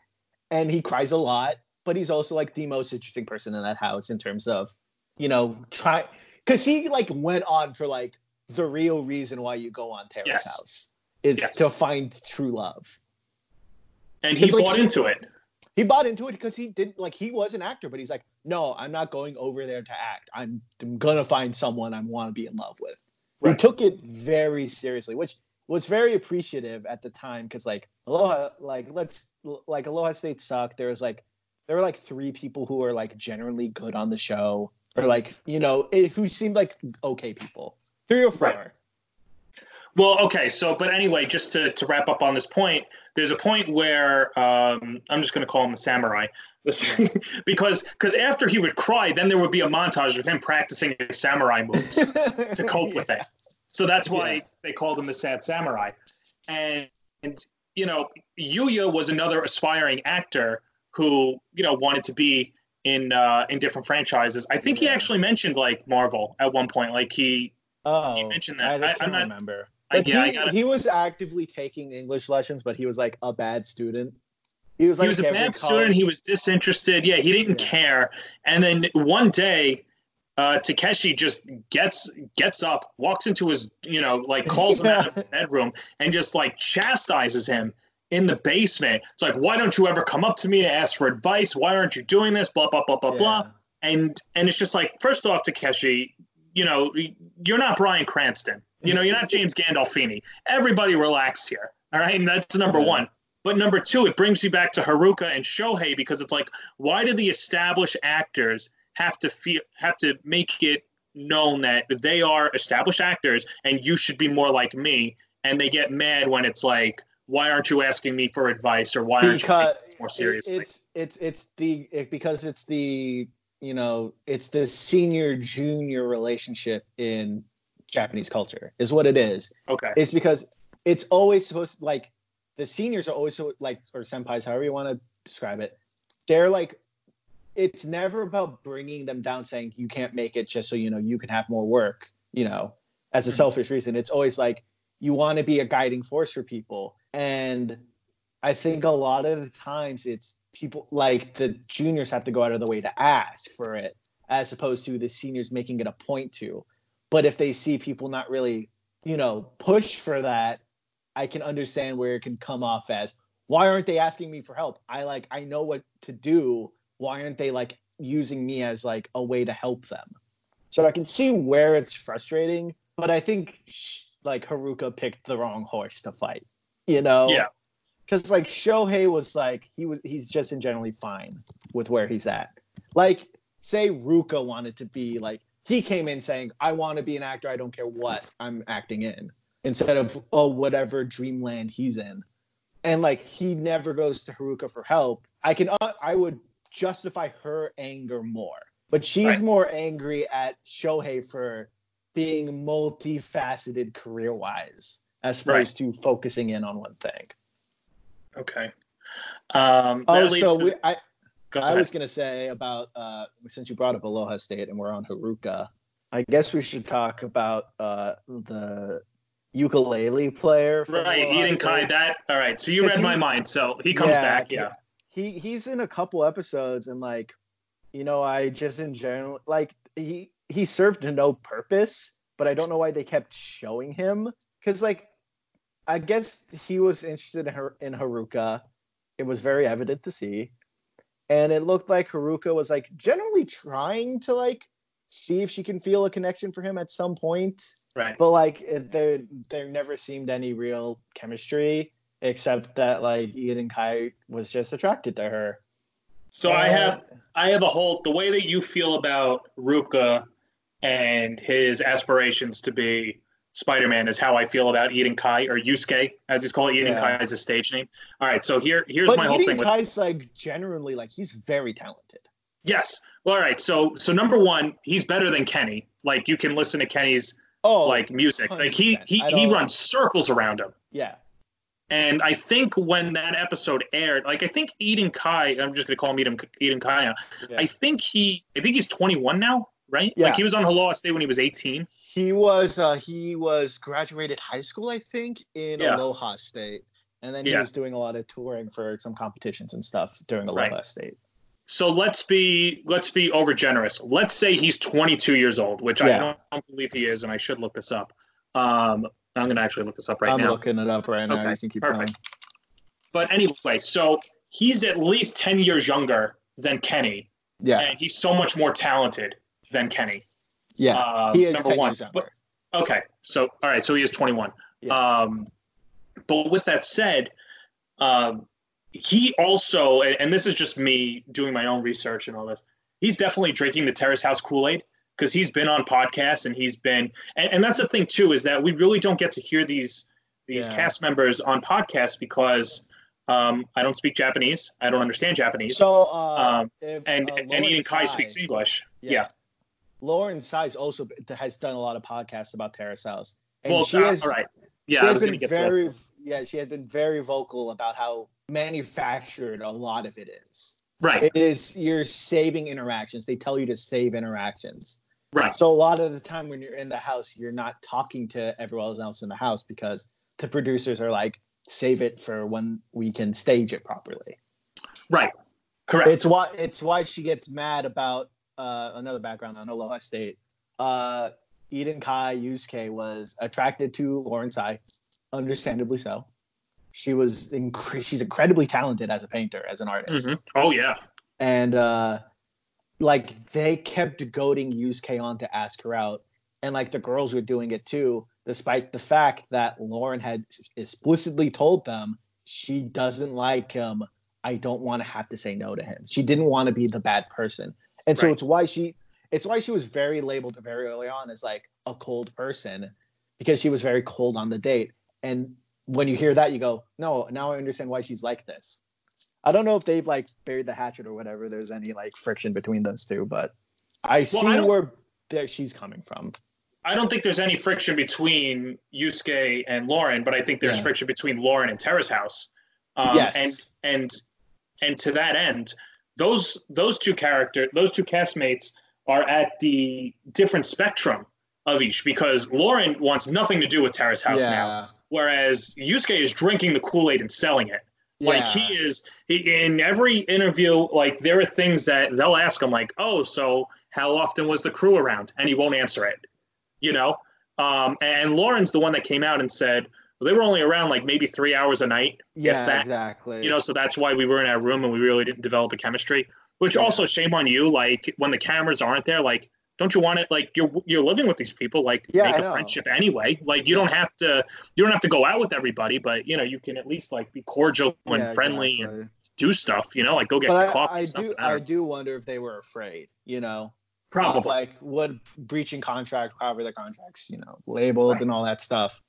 and he cries a lot, but he's also like the most interesting person in that house in terms of, you know, try because he like went on for like the real reason why you go on Terrace yes. House is yes. to find true love and he bought he, into it. He bought into it because he didn't like he was an actor, but he's like, no, I'm not going over there to act. I'm, I'm gonna find someone I want to be in love with. Right. He took it very seriously, which was very appreciative at the time because like Aloha, like let's like Aloha State sucked. There was like there were like three people who were like generally good on the show, or like you know it, who seemed like okay people. Three or four. Right. Well, okay. So, but anyway, just to, to wrap up on this point, there's a point where um, I'm just going to call him the samurai, because because after he would cry, then there would be a montage of him practicing samurai moves to cope with it. So that's why yeah. they called him the sad samurai, and, and you know Yuya was another aspiring actor who you know wanted to be in uh, in different franchises. I think yeah. he actually mentioned like Marvel at one point, like he. Oh, he mentioned that. I, I can't I, remember. Like yeah, he, gotta... he was actively taking English lessons, but he was like a bad student. He was like he was a bad student. He was disinterested. Yeah, he didn't yeah. care. And then one day, uh, Takeshi just gets gets up, walks into his, you know, like calls him out of his bedroom and just like chastises him in the basement. It's like, why don't you ever come up to me to ask for advice? Why aren't you doing this? Blah blah blah blah yeah. blah. And and it's just like, first off, Takeshi, you know, you're not Bryan Cranston. You know, you're not James Gandolfini. Everybody relax here. All right. And that's number one. But number two, it brings you back to Haruka and Shohei because it's like, why do the established actors have to feel have to make it known that they are established actors and you should be more like me? And they get mad when it's like, why aren't you asking me for advice or why aren't because you more seriously? It's it's it's the it, because it's the you know it's the senior junior relationship in Japanese culture is what it is. Okay. It's because it's always supposed to, like the seniors are always so like or senpais, however you want to describe it. They're like it's never about bringing them down saying you can't make it just so you know you can have more work, you know, as a Mhm. selfish reason. It's always like you want to be a guiding force for people. And I think a lot of the times it's people like the juniors have to go out of the way to ask for it as opposed to the seniors making it a point to. But if they see people not really, you know, push for that, I can understand where it can come off as why aren't they asking me for help? I like I know what to do. Why aren't they like using me as like a way to help them? So I can see where it's frustrating, but I think like Haruka picked the wrong horse to fight. You know? Yeah. Because like Shohei was like he was he's just in generally fine with where he's at. Like say Ruka wanted to be like he came in saying I want to be an actor. I don't care what I'm acting in instead of oh whatever dreamland he's in and like he never goes to Haruka for help, I can uh, I would justify her anger more. But she's Right. more angry at Shohei for being multifaceted career wise as opposed to focusing in on one thing. Okay. Um, Oh, so to- we, I, go I was gonna say about uh since you brought up Aloha State and we're on Haruka, I guess we should talk about uh the ukulele player. from right, Aloha Eden Kai. State. That all right. So you read my mind. So he comes Yeah, back. Yeah. he he's in a couple episodes and like you know i just in general like he he served to no purpose but i don't know why they kept showing him because like i guess he was interested in, her, in haruka it was very evident to see and it looked like haruka was like generally trying to like see if she can feel a connection for him at some point Right. but like there there never seemed any real chemistry except that like Eden Kai was just attracted to her. So I have I have a whole the way that you feel about Ruka and his aspirations to be Spider-Man is how I feel about Eden Kai or Yusuke, as he's called. Eden Yeah. Kai is a stage name. All right, so here here's but my whole thing with Kai's like generally like he's very talented. yes. Well, all right, so so number one, he's better than Kenny. Like you can listen to Kenny's Oh, like music. Like he 100%. he I he runs circles around him. yeah, And I think when that episode aired, like I think Eden Kai, I'm just gonna call him Eden, Eden Kai now. yeah. I think he, I think he's 21 now, right? Yeah. Like he was on Aloha State when he was 18. He was uh he was graduated high school I think in Yeah. Aloha State, and then he Yeah. was doing a lot of touring for some competitions and stuff during Aloha Right. State. So let's be let's be over generous. Let's say he's 22 years old, which I don't, don't believe he is, and I should look this up. Um, I'm gonna actually look this up right now. I'm looking it up right now. Okay, You can keep perfect. But anyway, so he's at least 10 years younger than Kenny. Yeah, and he's so much more talented than Kenny. Yeah. Um, he is number one. But Okay, so all right, so he is 21. Yeah. Um, but with that said, um, he also, and this is just me doing my own research and all this. He's definitely drinking the Terrace House Kool Aid because he's been on podcasts and he's been, and, and that's the thing too is that we really don't get to hear these these Yeah. cast members on podcasts because um, I don't speak Japanese, I don't understand Japanese, so uh, um, if, and uh, and Eden Kai speaks English. Yeah. yeah. Lauren Tsai also has done a lot of podcasts about Terrace House. And Well, she uh, has, all right. Yeah, I has been to get to that. very, yeah, she has been very vocal about how manufactured a lot of it is. Right, It is you're saving interactions. They tell you to save interactions. right. So a lot of the time when you're in the house, you're not talking to everyone else in the house because the producers are like, save it for when we can stage it properly. Right. Correct. It's why it's why she gets mad about uh, another background on Aloha State. Uh, Eden Kai Yusuke was attracted to Lauren Tsai, understandably so. She was incre- she's incredibly talented as a painter, as an artist, Mhm. Oh yeah. and uh, like they kept goading Yusuke on to ask her out, and like the girls were doing it too, despite the fact that Lauren had explicitly told them she doesn't like him. I don't want to have to say no to him. She didn't want to be the bad person. And so Right. it's why she it's why she was very labeled very early on as like a cold person because she was very cold on the date. And when you hear that, you go, no, now I understand why she's like this. I don't know if they've like buried the hatchet or whatever. There's any like friction between those two, but I see I where there she's coming from. I don't think there's any friction between Yusuke and Lauren, but I think there's Yeah. friction between Lauren and Terrace House. Um, Yes. And and and to that end, those those two character, those two castmates are at the different spectrum of each because Lauren wants nothing to do with Terrace House now, whereas Yusuke is drinking the Kool Aid and selling it. Like Yeah. he is he, in every interview, like there are things that they'll ask him, like, "Oh, so how often was the crew around?" And he won't answer it. You know, um, and Lauren's the one that came out and said well, they were only around like maybe three hours a night. yeah, that- exactly. You know, so that's why we were in our room and we really didn't develop a chemistry. Which Yeah. also shame on you. Like when the cameras aren't there, like don't you want it? Like you're you're living with these people, like Yeah, make I a know. friendship anyway. Like you don't have to you don't have to go out with everybody, but you know you can at least like be cordial and Yeah, friendly and do stuff. You know, like go get but coffee. I, I do I do wonder if they were afraid, you know, of, probably. like what breaching contract, however the contracts, you know, labeled Right. and all that stuff.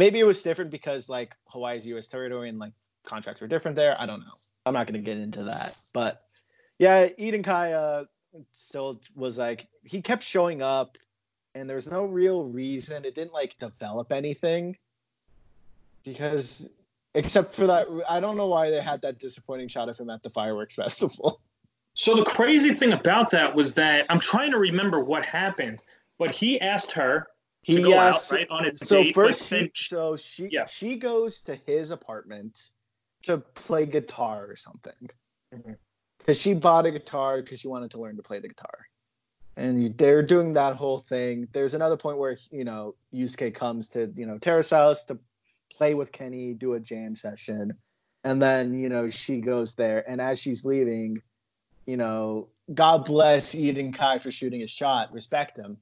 Maybe it was different because like Hawaii's U.S. territory and like contracts were different there. I don't know. I'm not going to get into that, but yeah, Eden Kai uh, still was like he kept showing up, and there was no real reason. It didn't like develop anything because except for that, I don't know why they had that disappointing shot of him at the fireworks festival. So the crazy thing about that was that I'm trying to remember what happened, but he asked her to He go asked- out right on a so date. first she, so she Yeah. she goes to his apartment to play guitar or something. Mm-hmm. Because she bought a guitar because she wanted to learn to play the guitar. And they're doing that whole thing. There's another point where you know Yusuke comes to you know Terrace house to play with Kenny do a jam session. And then you know she goes there. And as she's leaving you know God bless Eden Kai for shooting his shot. Respect him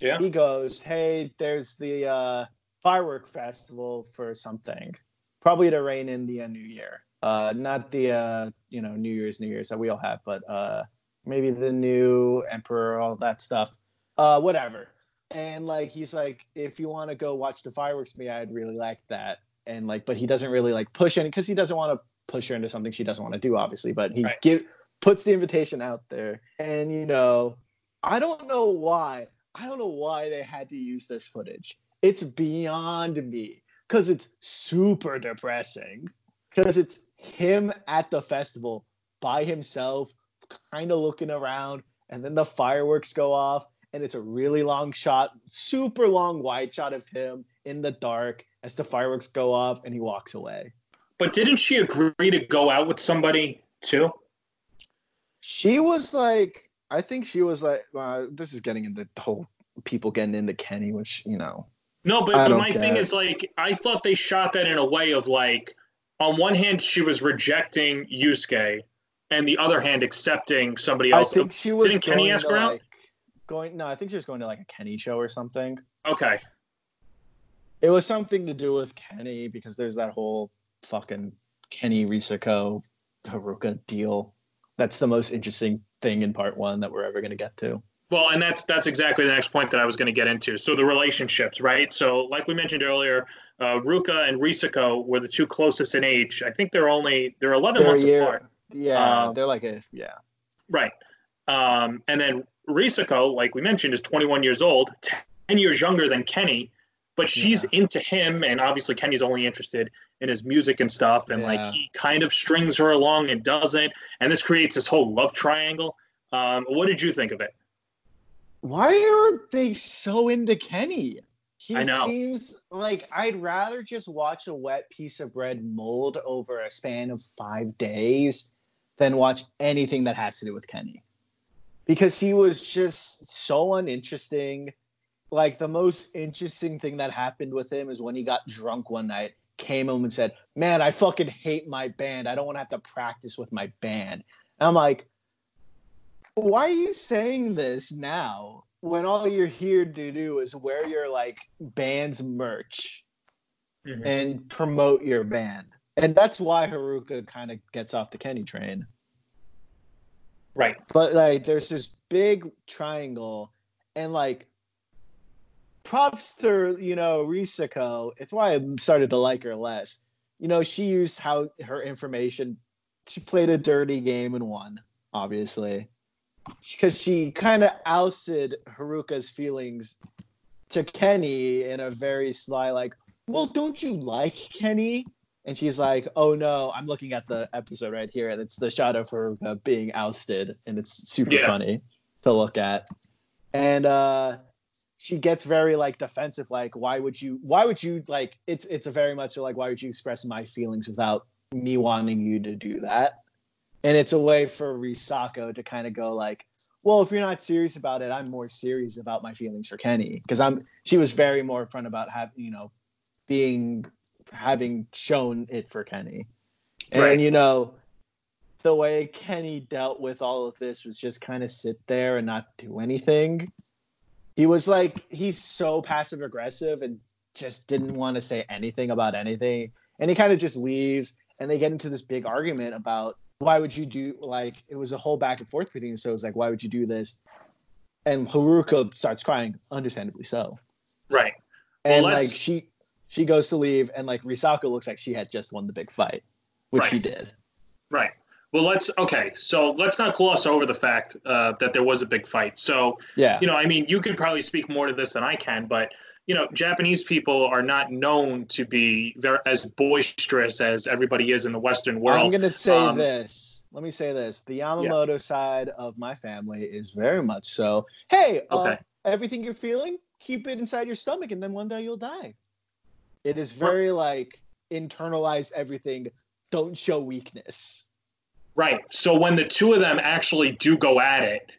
Yeah. he goes, "Hey, there's the uh, firework festival for something, probably to rein in the uh, New Year. Uh, not the uh, you know New Year's, New Year's that we all have, but uh, maybe the new emperor, all that stuff, uh, whatever." And like he's like, "If you want to go watch the fireworks, me, I'd really like that." And like, but he doesn't really like push any because he doesn't want to push her into something she doesn't want to do, obviously. But he Right. give puts the invitation out there, and you know, I don't know why. I don't know why they had to use this footage. It's beyond me because it's super depressing. Because it's him at the festival by himself, kind of looking around, and then the fireworks go off, and it's a really long shot, super long wide shot of him in the dark as the fireworks go off, and he walks away. But didn't she agree to go out with somebody too? She was like, I think she was like, uh, this is getting into the whole people getting into Kenny, which you know, No, but, but my thing it. is like I thought they shot that in a way of like on one hand she was rejecting Yusuke and the other hand accepting somebody else. I think she was Didn't Kenny ask her out? like, going. No, I think she was going to like a Kenny show or something. okay. It was something to do with Kenny because there's that whole fucking Kenny Risako Haruka deal. That's the most interesting thing in part one that we're ever going to get to. Well, and that's that's exactly the next point that I was going to get into. So the relationships, right? So like we mentioned earlier, uh, Ruka and Risako were the two closest in age. I think they're only they're 11 They're months year- apart. Yeah, Um, they're like a yeah. Right. Um, and then Risako, like we mentioned, is 21 years old, 10 years younger than Kenny, but she's into him. And obviously, Kenny's only interested in his music and stuff. And Yeah. like he kind of strings her along and doesn't. And this creates this whole love triangle. Um, what did you think of it? Why are they so into Kenny? He I know. seems like I'd rather just watch a wet piece of bread mold over a span of five days than watch anything that has to do with Kenny. Because he was just so uninteresting. Like the most interesting thing that happened with him is when he got drunk one night, came home and said, Man, I fucking hate my band. I don't want to have to practice with my band. And I'm like, why are you saying this now when all you're here to do is wear your like band's merch Mhm. and promote your band And that's why Haruka kind of gets off the Kenny train. Right. But like there's this big triangle and like props to, you know, Risako. It's why I started to like her less. You know, she used how her information she played a dirty game and won, obviously. Because she kind of ousted Haruka's feelings to Kenny in a very sly, like, well, don't you like Kenny? And she's like, oh no, I'm looking at the episode right here. And it's the shot of her uh, being ousted. And it's super Yeah. funny to look at. And uh, she gets very like defensive, like, why would you, why would you like, it's, it's a very much like, why would you express my feelings without me wanting you to do that? And it's a way for Risako to kind of go like, well, if you're not serious about it, I'm more serious about my feelings for Kenny because I'm. She was very more upfront about having, you know, being having shown it for Kenny, and Right. you know, the way Kenny dealt with all of this was just kind of sit there and not do anything. He was like he's so passive aggressive and just didn't want to say anything about anything, and he kind of just leaves, and they get into this big argument about why would you do like it was a whole back and forth between so it was like why would you do this? And haruka starts crying understandably so. Right. Well, and like she she goes to leave and like risako looks like she had just won the big fight which she did. Right. Well, let's okay. So let's not gloss over the fact uh, that there was a big fight. So yeah you know, I mean, you could probably speak more to this than I can, but you know, Japanese people are not known to be very as boisterous as everybody is in the Western world. i'm gonna say um, this let me say this the yamamoto side of my family is very much so hey uh, Okay. everything you're feeling keep it inside your stomach and then one day you'll die it is very like internalize everything don't show weakness Right. So when the two of them actually do go at it,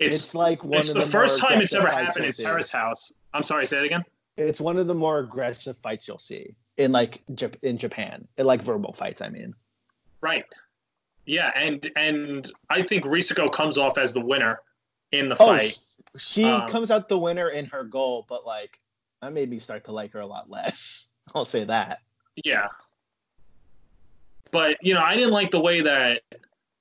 It's, it's like one it's of the, the, first time it's ever happened in. Terrace House. I'm sorry, say it again. It's one of the more aggressive fights you'll see in like in Japan, in like verbal fights. I mean, Right. Yeah, and and I think Risako comes off as the winner in the oh, fight. sh- she Um, comes out the winner in her goal, but like that made me start to like her a lot less. I'll say that. Yeah. But you know, I didn't like the way that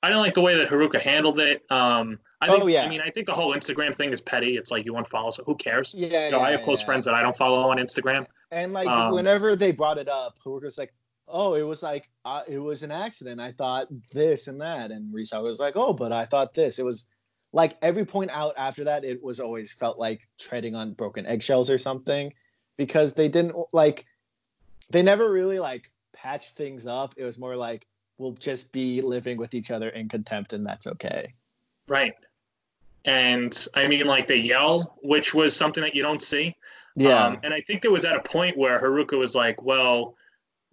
I didn't like the way that Haruka handled it. Um, I think. Oh, yeah. I mean, I think the whole Instagram thing is petty. It's like you want follow, so who cares? Yeah, You know, I have close friends that I don't follow on Instagram. and like um, whenever they brought it up, Haruka's like, "Oh, it was like uh, it was an accident. I thought this and that," and Risa was like, "Oh, but I thought this." It was like every point out after that, it was always felt like treading on broken eggshells or something, because they didn't like they never really like patched things up. It was more like we'll just be living with each other in contempt, and that's okay. Right. And I mean, like they yell, which was something that you don't see. Yeah, Um, and I think there was at a point where Haruka was like, well,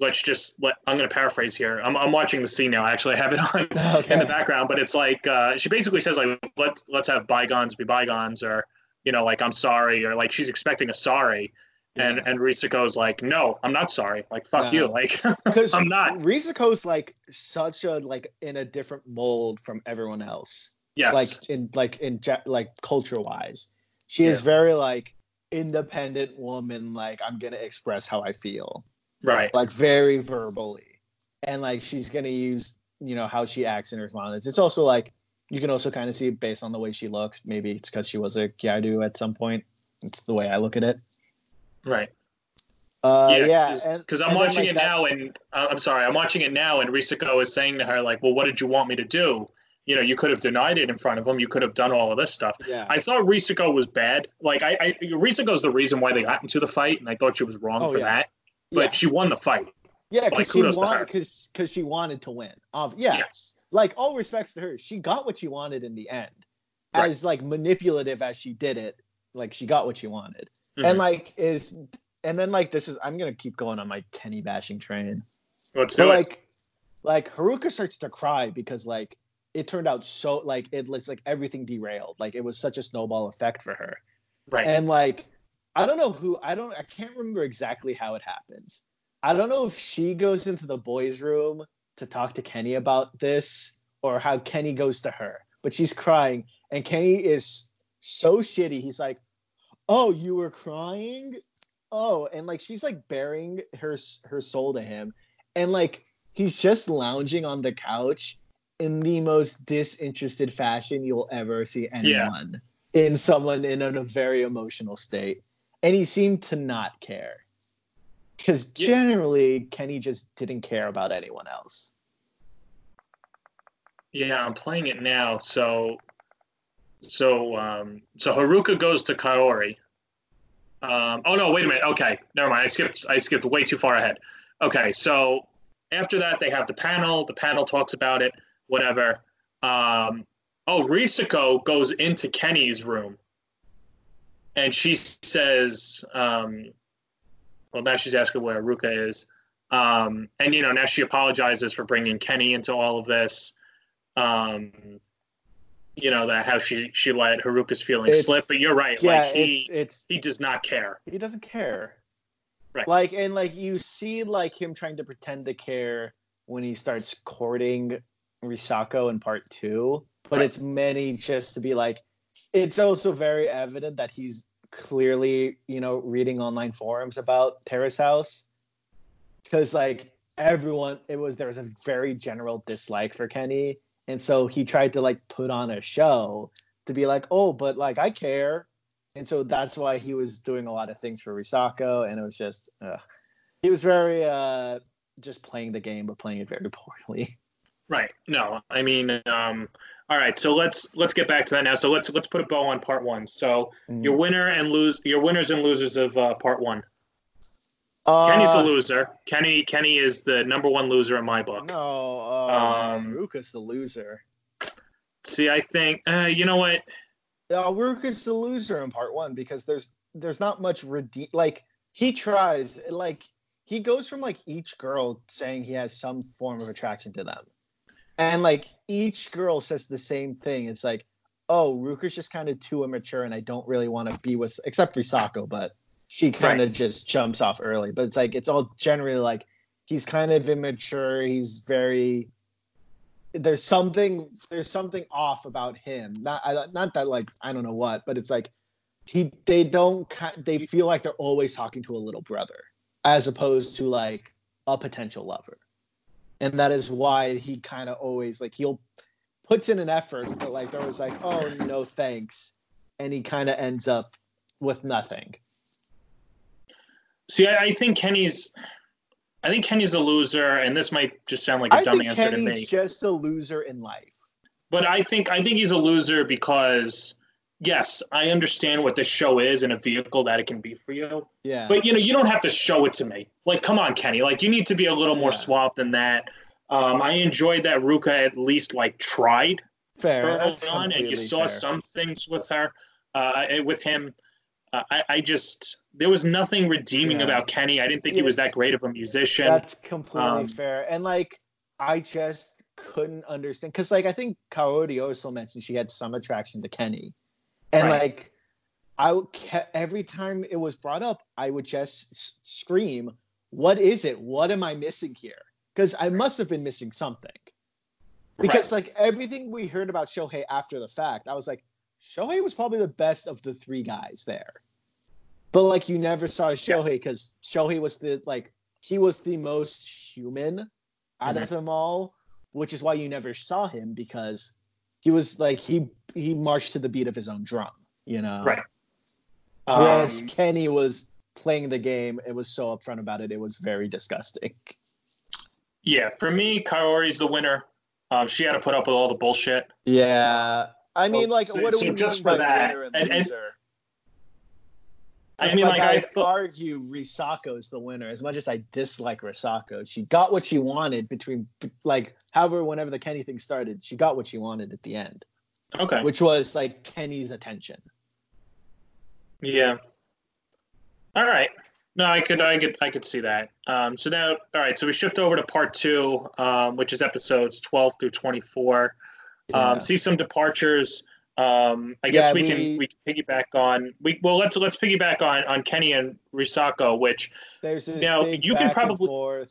let's just let, I'm going to paraphrase here. I'm, I'm watching the scene now. Actually, I have it on okay. in the background, but it's like, uh, she basically says like, let's, let's have bygones be bygones or, you know, like, I'm sorry, or like she's expecting a sorry. And, Yeah. and Risako's like, no, I'm not sorry. Like, fuck you. Like, because I'm not. Risako's like such a like in a different mold from everyone else. yes. Like in like in like culture wise, she is very like independent woman. Like I'm gonna express how I feel, right. like very verbally, and like she's gonna use you know how she acts in her responses. It's also like you can also kind of see based on the way she looks. Maybe it's because she was a Gyaru at some point. It's the way I look at it. Right. Uh, yeah, yeah, because I'm and then, watching like, it that- now, and uh, I'm sorry, I'm watching it now, and Risako is saying to her like, "Well, what did you want me to do? You know, you could have denied it in front of him. You could have done all of this stuff." Yeah, I thought Risako was bad. Like, I, I Risako's the reason why they got into the fight, and I thought she was wrong Oh, for yeah. that. But yeah, she won the fight. yeah, like, because she to her. wanted because because she wanted to win. Of yeah, Yes. like all respects to her, she got what she wanted in the end. Right. As like manipulative as she did it, like she got what she wanted. Mhm. And like is and then like this is I'm gonna keep going on my Kenny bashing train. Let's But do it. like like Haruka starts to cry because like it turned out so like it looks like everything derailed. Like it was such a snowball effect for her. Right. And like, I don't know who, I don't, I can't remember exactly how it happens. I don't know if she goes into the boys' room to talk to Kenny about this or how Kenny goes to her, but she's crying and Kenny is so shitty. He's like, Oh, you were crying? Oh, and like she's like bearing her her soul to him. And like he's just lounging on the couch in the most disinterested fashion you'll ever see anyone in someone in a, very emotional state. And he seemed to not care. Because Yeah. generally, Kenny just didn't care about anyone else. Yeah, I'm playing it now. So, so, um, so Haruka goes to Kaori. Um, oh no, wait a minute. Okay, never mind. I skipped. I skipped way too far ahead. Okay, so after that, they have the panel. The panel talks about it. Whatever. Um, oh, Risako goes into Kenny's room, and she says, um, "Well, now she's asking where Haruka is." Um, and you know, now she apologizes for bringing Kenny into all of this um you know that how she she let Haruka's feelings It's- slip but you're right Yeah, like he it's it's he does not care he doesn't care. Right. Like and like you see like him trying to pretend to care when he starts courting Risako in part two, but Right. it's many just to be like it's also very evident that he's clearly, you know, reading online forums about Terrace House. Cause like everyone it was there was a very general dislike for Kenny. And so he tried to like put on a show to be like, oh, but like I care. And so that's why he was doing a lot of things for Risako, and it was just he was very uh just playing the game, but playing it very poorly. right. No i mean um all right so let's let's get back to that now. So let's let's put a bow on part one. So your winner and lose your winners and losers of uh, part one uh, kenny's the loser kenny kenny is the number one loser in my book No, uh, Um, Ruka's the loser. see i think uh you know what Uh, Ruka's the loser in part one because there's there's not much redeem. Like he tries, like he goes from like each girl saying he has some form of attraction to them, and like each girl says the same thing. It's like, oh, Ruka's just kind of too immature, and I don't really want to be with except Risako, but she kind of just jumps off early. But it's like it's all generally like he's kind of immature. He's very there's something there's something off about him. Not I, not that like I don't know what, but it's like he they don't they feel like they're always talking to a little brother as opposed to like a potential lover. And that is why he kind of always like he'll puts in an effort, but like they're always like, oh no thanks, and he kind of ends up with nothing. See I, I think kenny's i think kenny's a loser and this might just sound like a I dumb think answer to me just a loser in life. But I think I think he's a loser because yes, I understand what this show is and a vehicle that it can be for you. Yeah. But you know, you don't have to show it to me. Like, come on, Kenny. Like, you need to be a little more Yeah. suave than that. Um, I enjoyed that Ruka at least like tried fair. early on, and you saw fair. some things with her, uh, with him. I, I just there was nothing redeeming Yeah. about Kenny. I didn't think he was that great of a musician. That's completely Um, fair. And like, I just couldn't understand because, like, I think Kaori also mentioned she had some attraction to Kenny, and Right. like, I every time it was brought up, I would just scream, "What is it? What am I missing here?" Because I must have been missing something. Because like everything we heard about Shohei after the fact, I was like, Shohei was probably the best of the three guys there. But like you never saw Shohei because Shohei was the like he was the most human out of them all, which is why you never saw him because he was like he he marched to the beat of his own drum, you know. Right. Whereas Um, Kenny was playing the game, it was so upfront about it, it was very disgusting. yeah, for me, Kaori's the winner. Um, she had to put up with all the bullshit. Yeah. I mean, like, so- what do so we just mean for by that, winner and, and- and-? I mean, like, I I thought- argue Risako is the winner. As much as I dislike Risako, she got what she wanted between, like, however, whenever the Kenny thing started, she got what she wanted at the end, Okay. which was like Kenny's attention. Yeah. All right. No, I could, I could, I could see that. Um, so now, all right. So we shift over to part two, um, which is episodes twelve through twenty-four. Yeah. Um, see some departures. Um, I guess Yeah, we, we- can we can piggyback on we well let's let's piggyback on on Kenny and Risako, which There's this now, you can probably-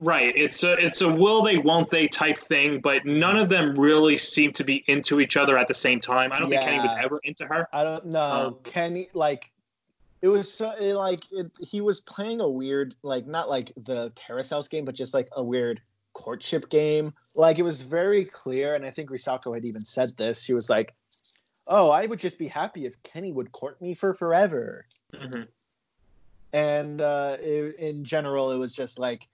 right it's a it's a will they won't they type thing, but none of them really seem to be into each other at the same time. I don't think Kenny was ever into her. I don't know. Um, Kenny, like, it was so it, like it, he was playing a weird, like, not like the Terrace House game, but just like a weird courtship game. Like it was very clear, and I think Risako had even said this. She was like, "Oh, I would just be happy if Kenny would court me for forever." Mm-hmm. And uh, it, in general, it was just like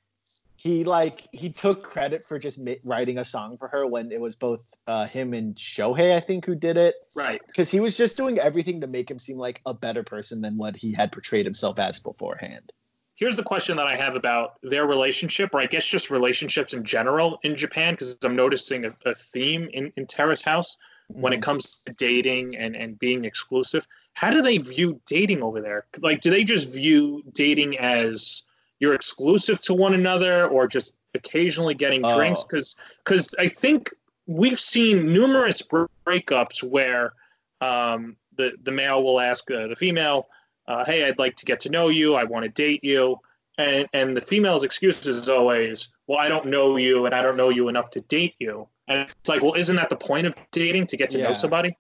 he like he took credit for just ma- writing a song for her when it was both uh, him and Shohei, I think, who did it. Right. Because he was just doing everything to make him seem like a better person than what he had portrayed himself as beforehand. Here's the question that I have about their relationship, or I guess just relationships in general in Japan, because I'm noticing a, a, theme in, in Terrace House when it mm-hmm. comes to dating and, and being exclusive. How do they view dating over there? Like, do they just view dating as you're exclusive to one another or just occasionally getting oh. drinks because because I think we've seen numerous breakups where um, the the male will ask uh, the female, uh, "Hey, I'd like to get to know you. I want to date you," and and the female's excuse is always, "Well, I don't know you, and I don't know you enough to date you." And it's like, well, isn't that the point of dating to get to yeah. know somebody?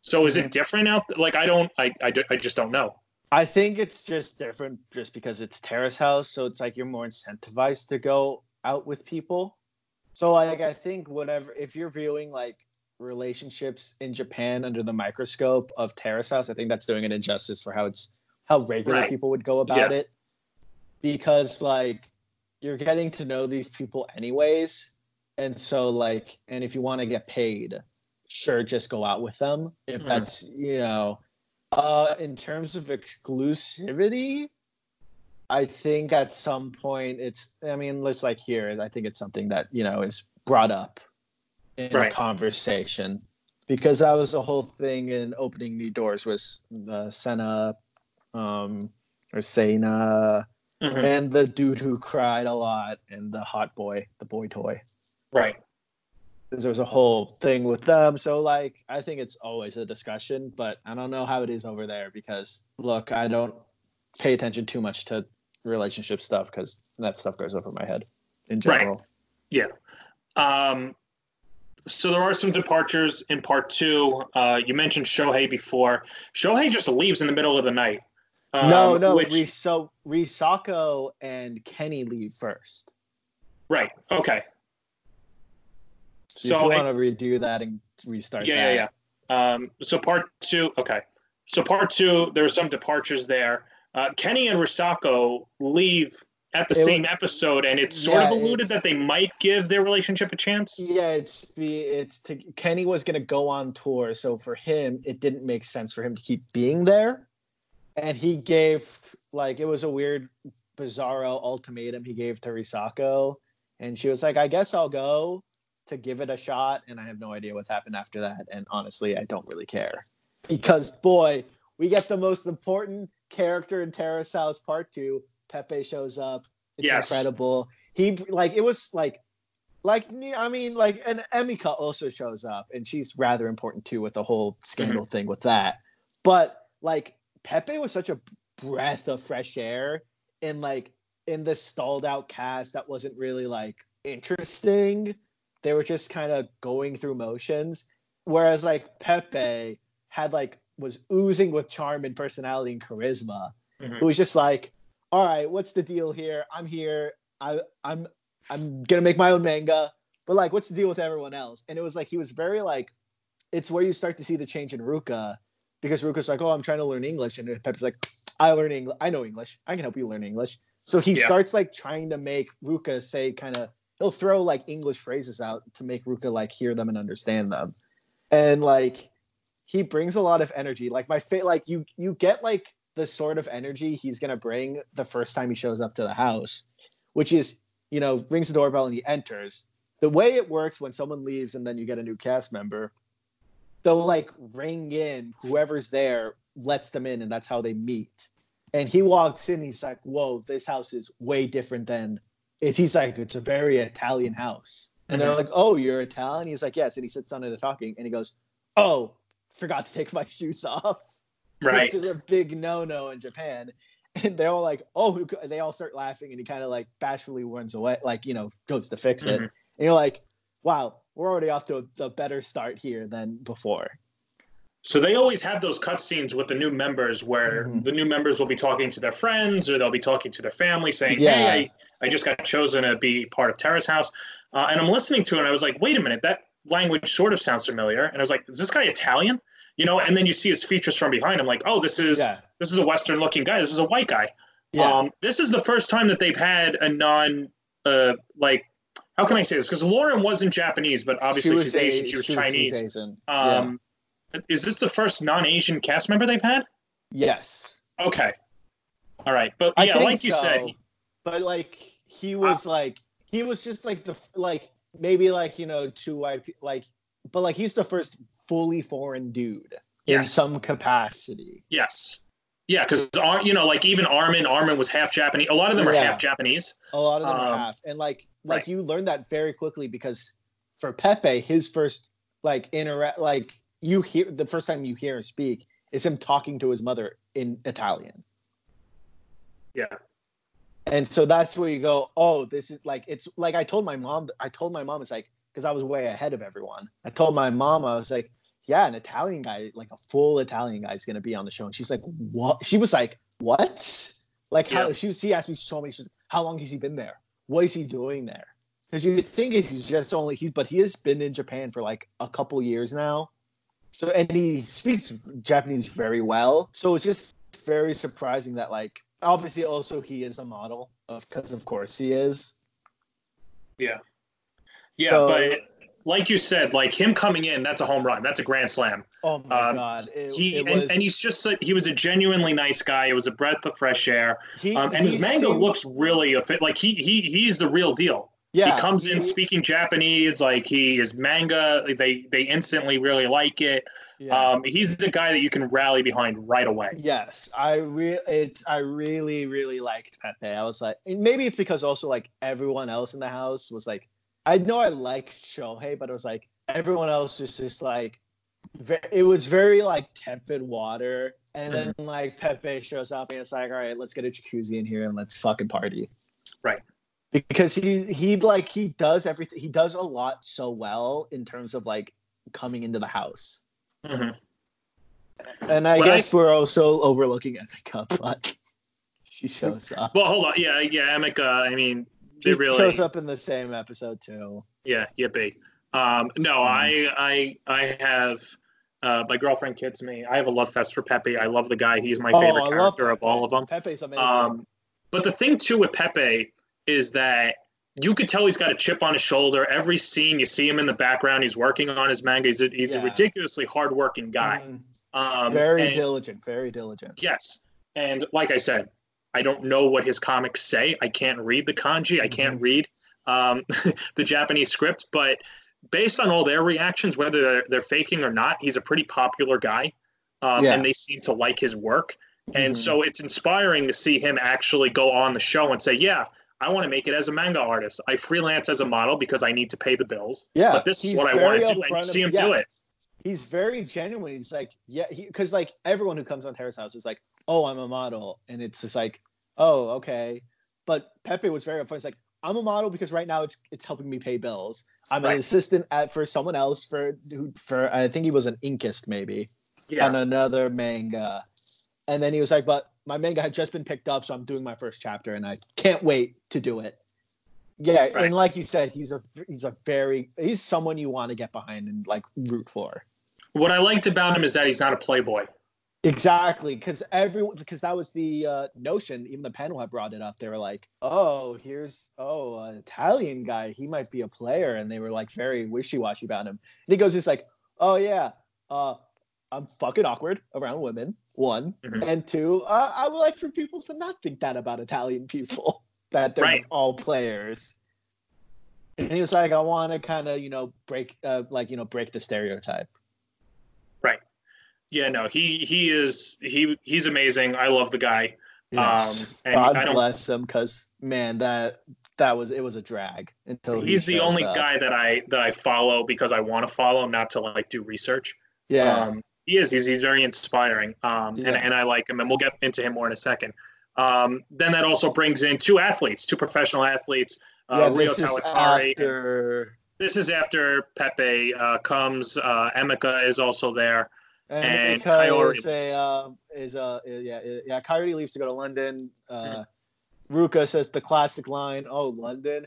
So is mm-hmm. it different now? Like, I don't, I, I, I just don't know. I think it's just different just because it's terrace house, so it's like you're more incentivized to go out with people. So like I think whatever if you're viewing like relationships in Japan under the microscope of terrace house, I think that's doing an injustice for how it's how regular right. people would go about yeah. it. Because like you're getting to know these people anyways. And so like and if you want to get paid, sure just go out with them. If mm. that's you know uh, in terms of exclusivity, I think at some point it's. I mean, let's like here. I think it's something that you know is brought up in right. conversation because that was the whole thing in opening new doors was the Senna um, or Sena mm-hmm. and the dude who cried a lot and the hot boy, the boy toy. Right there was a whole thing with them. So like I think it's always a discussion, but I don't know how it is over there because look, I don't pay attention too much to relationship stuff because that stuff goes over my head in general. Right. Yeah. Um, so there are some departures in part two. Uh, you mentioned Shohei before. Shohei just leaves in the middle of the night. Um, no, no. Which... so Risako and Kenny leave first. Right. Okay. So, if you want to redo that and restart yeah, that. Yeah, yeah, Um, so part two, okay. So part two, there are some departures there. Uh, Kenny and Risako leave at the it, same episode, and it's sort yeah, of alluded that they might give their relationship a chance. Yeah, it's it's to, Kenny was going to go on tour, so for him, it didn't make sense for him to keep being there, and he gave like it was a weird, bizarro ultimatum he gave to Risako, and she was like, "I guess I'll go." to give it a shot, and I have no idea what happened after that. And honestly, I don't really care because boy, we get the most important character in Terrace House Part Two. Pepe shows up. It's yes. incredible. He like it was like like I mean like and Emika also shows up and she's rather important too with the whole scandal mm-hmm. thing with that. But like Pepe was such a breath of fresh air in like in this stalled out cast that wasn't really like interesting they were just kind of going through motions. Whereas like Pepe had like was oozing with charm and personality and charisma. Mm-hmm. It was just like, all right, what's the deal here? I'm here. I I'm I'm gonna make my own manga. But like, what's the deal with everyone else? And it was like he was very like, it's where you start to see the change in Ruka, because Ruka's like, oh, I'm trying to learn English, and Pepe's like, I learn English. I know English. I can help you learn English. So he yeah. starts like trying to make Ruka say kind of he'll throw like English phrases out to make Ruka like hear them and understand them. And like he brings a lot of energy. Like my fa- like you you get like the sort of energy he's gonna bring the first time he shows up to the house, which is, you know, rings the doorbell and he enters. The way it works when someone leaves and then you get a new cast member, they'll like ring in whoever's there, lets them in, and that's how they meet. And he walks in, he's like, Whoa, this house is way different than it's he's like it's a very Italian house, and mm-hmm. they're like, "Oh, you're Italian." He's like, "Yes," and he sits down and they're talking, and he goes, "Oh, forgot to take my shoes off," right? Which is a big no-no in Japan. And they're all like, "Oh," they all start laughing, and he kind of like bashfully runs away, like you know, goes to fix it. Mm-hmm. And you're like, "Wow, we're already off to a, a better start here than before." So they always have those cutscenes with the new members where mm-hmm. the new members will be talking to their friends or they'll be talking to their family saying, yeah. Hey, I, I just got chosen to be part of Terrace House. Uh, and I'm listening to it, and I was like, wait a minute, that language sort of sounds familiar. And I was like, is this guy Italian? You know, and then you see his features from behind. I'm like, oh, this is Yeah. this is a Western looking guy. This is a white guy. Yeah. Um, this is the first time that they've had a non, uh, like, how can I say this? Because Lauren wasn't Japanese, but obviously she's a- Asian. She was Chinese. Asian. Um, Is this the first non-Asian cast member they've had? Yes. Okay. All right, but yeah, like you so, said, but like he was like he was just like the like maybe like you know two white like but like he's the first fully foreign dude in some capacity. yes, yeah, because you know, like even Armin, Armin was half Japanese. A lot of them are Yeah. half Japanese. A lot of them Um, half, and like like right. you learn that very quickly because for Pepe, his first like interact like you hear the first time you hear him speak is him talking to his mother in Italian. Yeah, And so that's where you go, oh, this is like it's like I told my mom, I told my mom, it's like because I was way ahead of everyone. I told my mom, I was like, yeah, an Italian guy, like a full Italian guy, is gonna be on the show. And she's like, what? She was like, what? Like how Yeah. she was, she asked me so many. She's like, how long has he been there? What is he doing there? Because you think he's just only he's, but he has been in Japan for like a couple years now. So and he speaks Japanese very well. So it's just very surprising that like obviously also he is a model of because of course he is. yeah, yeah. So- but like you said, like him coming in, that's a home run. That's a grand slam. Oh my Um, god! It, He it and, was, and he's just a, he was a genuinely nice guy. It was a breath of fresh air. he, Um, and his manga seemed- looks really a fit. Like he he he's the real deal. yeah he comes in he- speaking Japanese, like he is manga. They they instantly really like it. yeah. Um, he's the guy that you can rally behind right away. Yes, I re- it I really really liked Pepe. I was like, maybe it's because also like everyone else in the house was like, I know I like Shohei, but it was like everyone else was just like, it was very like tepid water. And then like Pepe shows up and it's like, all right, let's get a jacuzzi in here and let's fucking party. Right. Because he he like he does everything. He does a lot so well in terms of like coming into the house. Mhm. And I When I- guess we're also overlooking Emika, but she shows up. Well, hold on. Yeah, yeah, Emika. I mean, they really. shows up in the same episode too. Yeah, yippee. Um, no, Mm. I I I have. Uh, my girlfriend kids me. I have a love fest for Pepe. I love the guy. He's my favorite Oh, I character of all of them. Pepe's amazing. Um, but the thing too with Pepe is that you could tell he's got a chip on his shoulder. Every scene you see him in the background, he's working on his manga. He's a, he's a Yeah. ridiculously hardworking guy. Mhm. Um, very and- diligent, very diligent. Yes, and like I said, I don't know what his comics say. I can't read the kanji. I can't Mm-hmm. read um, the Japanese script, but based on all their reactions, whether they're, they're faking or not, he's a pretty popular guy, um, Yeah. and they seem to like his work. And Mhm. so it's inspiring to see him actually go on the show and say, "Yeah, I want to make it as a manga artist. I freelance as a model because I need to pay the bills. Yeah, but this is what I want to do." And see him ab- do it. He's very genuine. He's like, yeah, because like everyone who comes on Terrace House is like, oh, I'm a model, and it's just like, oh, okay. But Pepe was very upfront. He's like, I'm a model because right now it's it's helping me pay bills. I'm an assistant at for someone else for who for I think he was an inkist maybe. Yeah, on another manga. And then he was like, but my manga had just been picked up, so I'm doing my first chapter and I can't wait to do it. Yeah, Right. and like you said, he's a he's a very he's someone you want to get behind and like root for. what I liked about him is that he's not a playboy. Exactly, because everyone because that was the uh, notion. Even the panel had brought it up. They were like, "Oh, here's oh an Italian guy. He might be a player," and they were like very wishy washy about him. And he goes, "Just like, oh yeah, uh, I'm fucking awkward around women. One Mhm. and two, uh, I would like for people to not think that about Italian people that they're Right. all players." And he was like, "I want to kind of you know break uh, like you know break the stereotype." Yeah, no, he he is he he's amazing. I love the guy. Yes. Um, and God I don't- bless him, because man, that that was it was a drag until he He's the only up. guy that I that I follow because I want to follow, not to like do research. Yeah, Um, he is. He's he's very inspiring. Um, Yeah. and and I like him, and we'll get into him more in a second. Um, then that also brings in two athletes, two professional athletes. Uh, yeah. Rio This is Tawatari. after This is after Pepe uh, comes. Uh, Emika is also there. And, and Kaori is a uh, is a yeah yeah Kaori leaves to go to London. Mm-hmm. Uh, Ruka says the classic line, "Oh, London."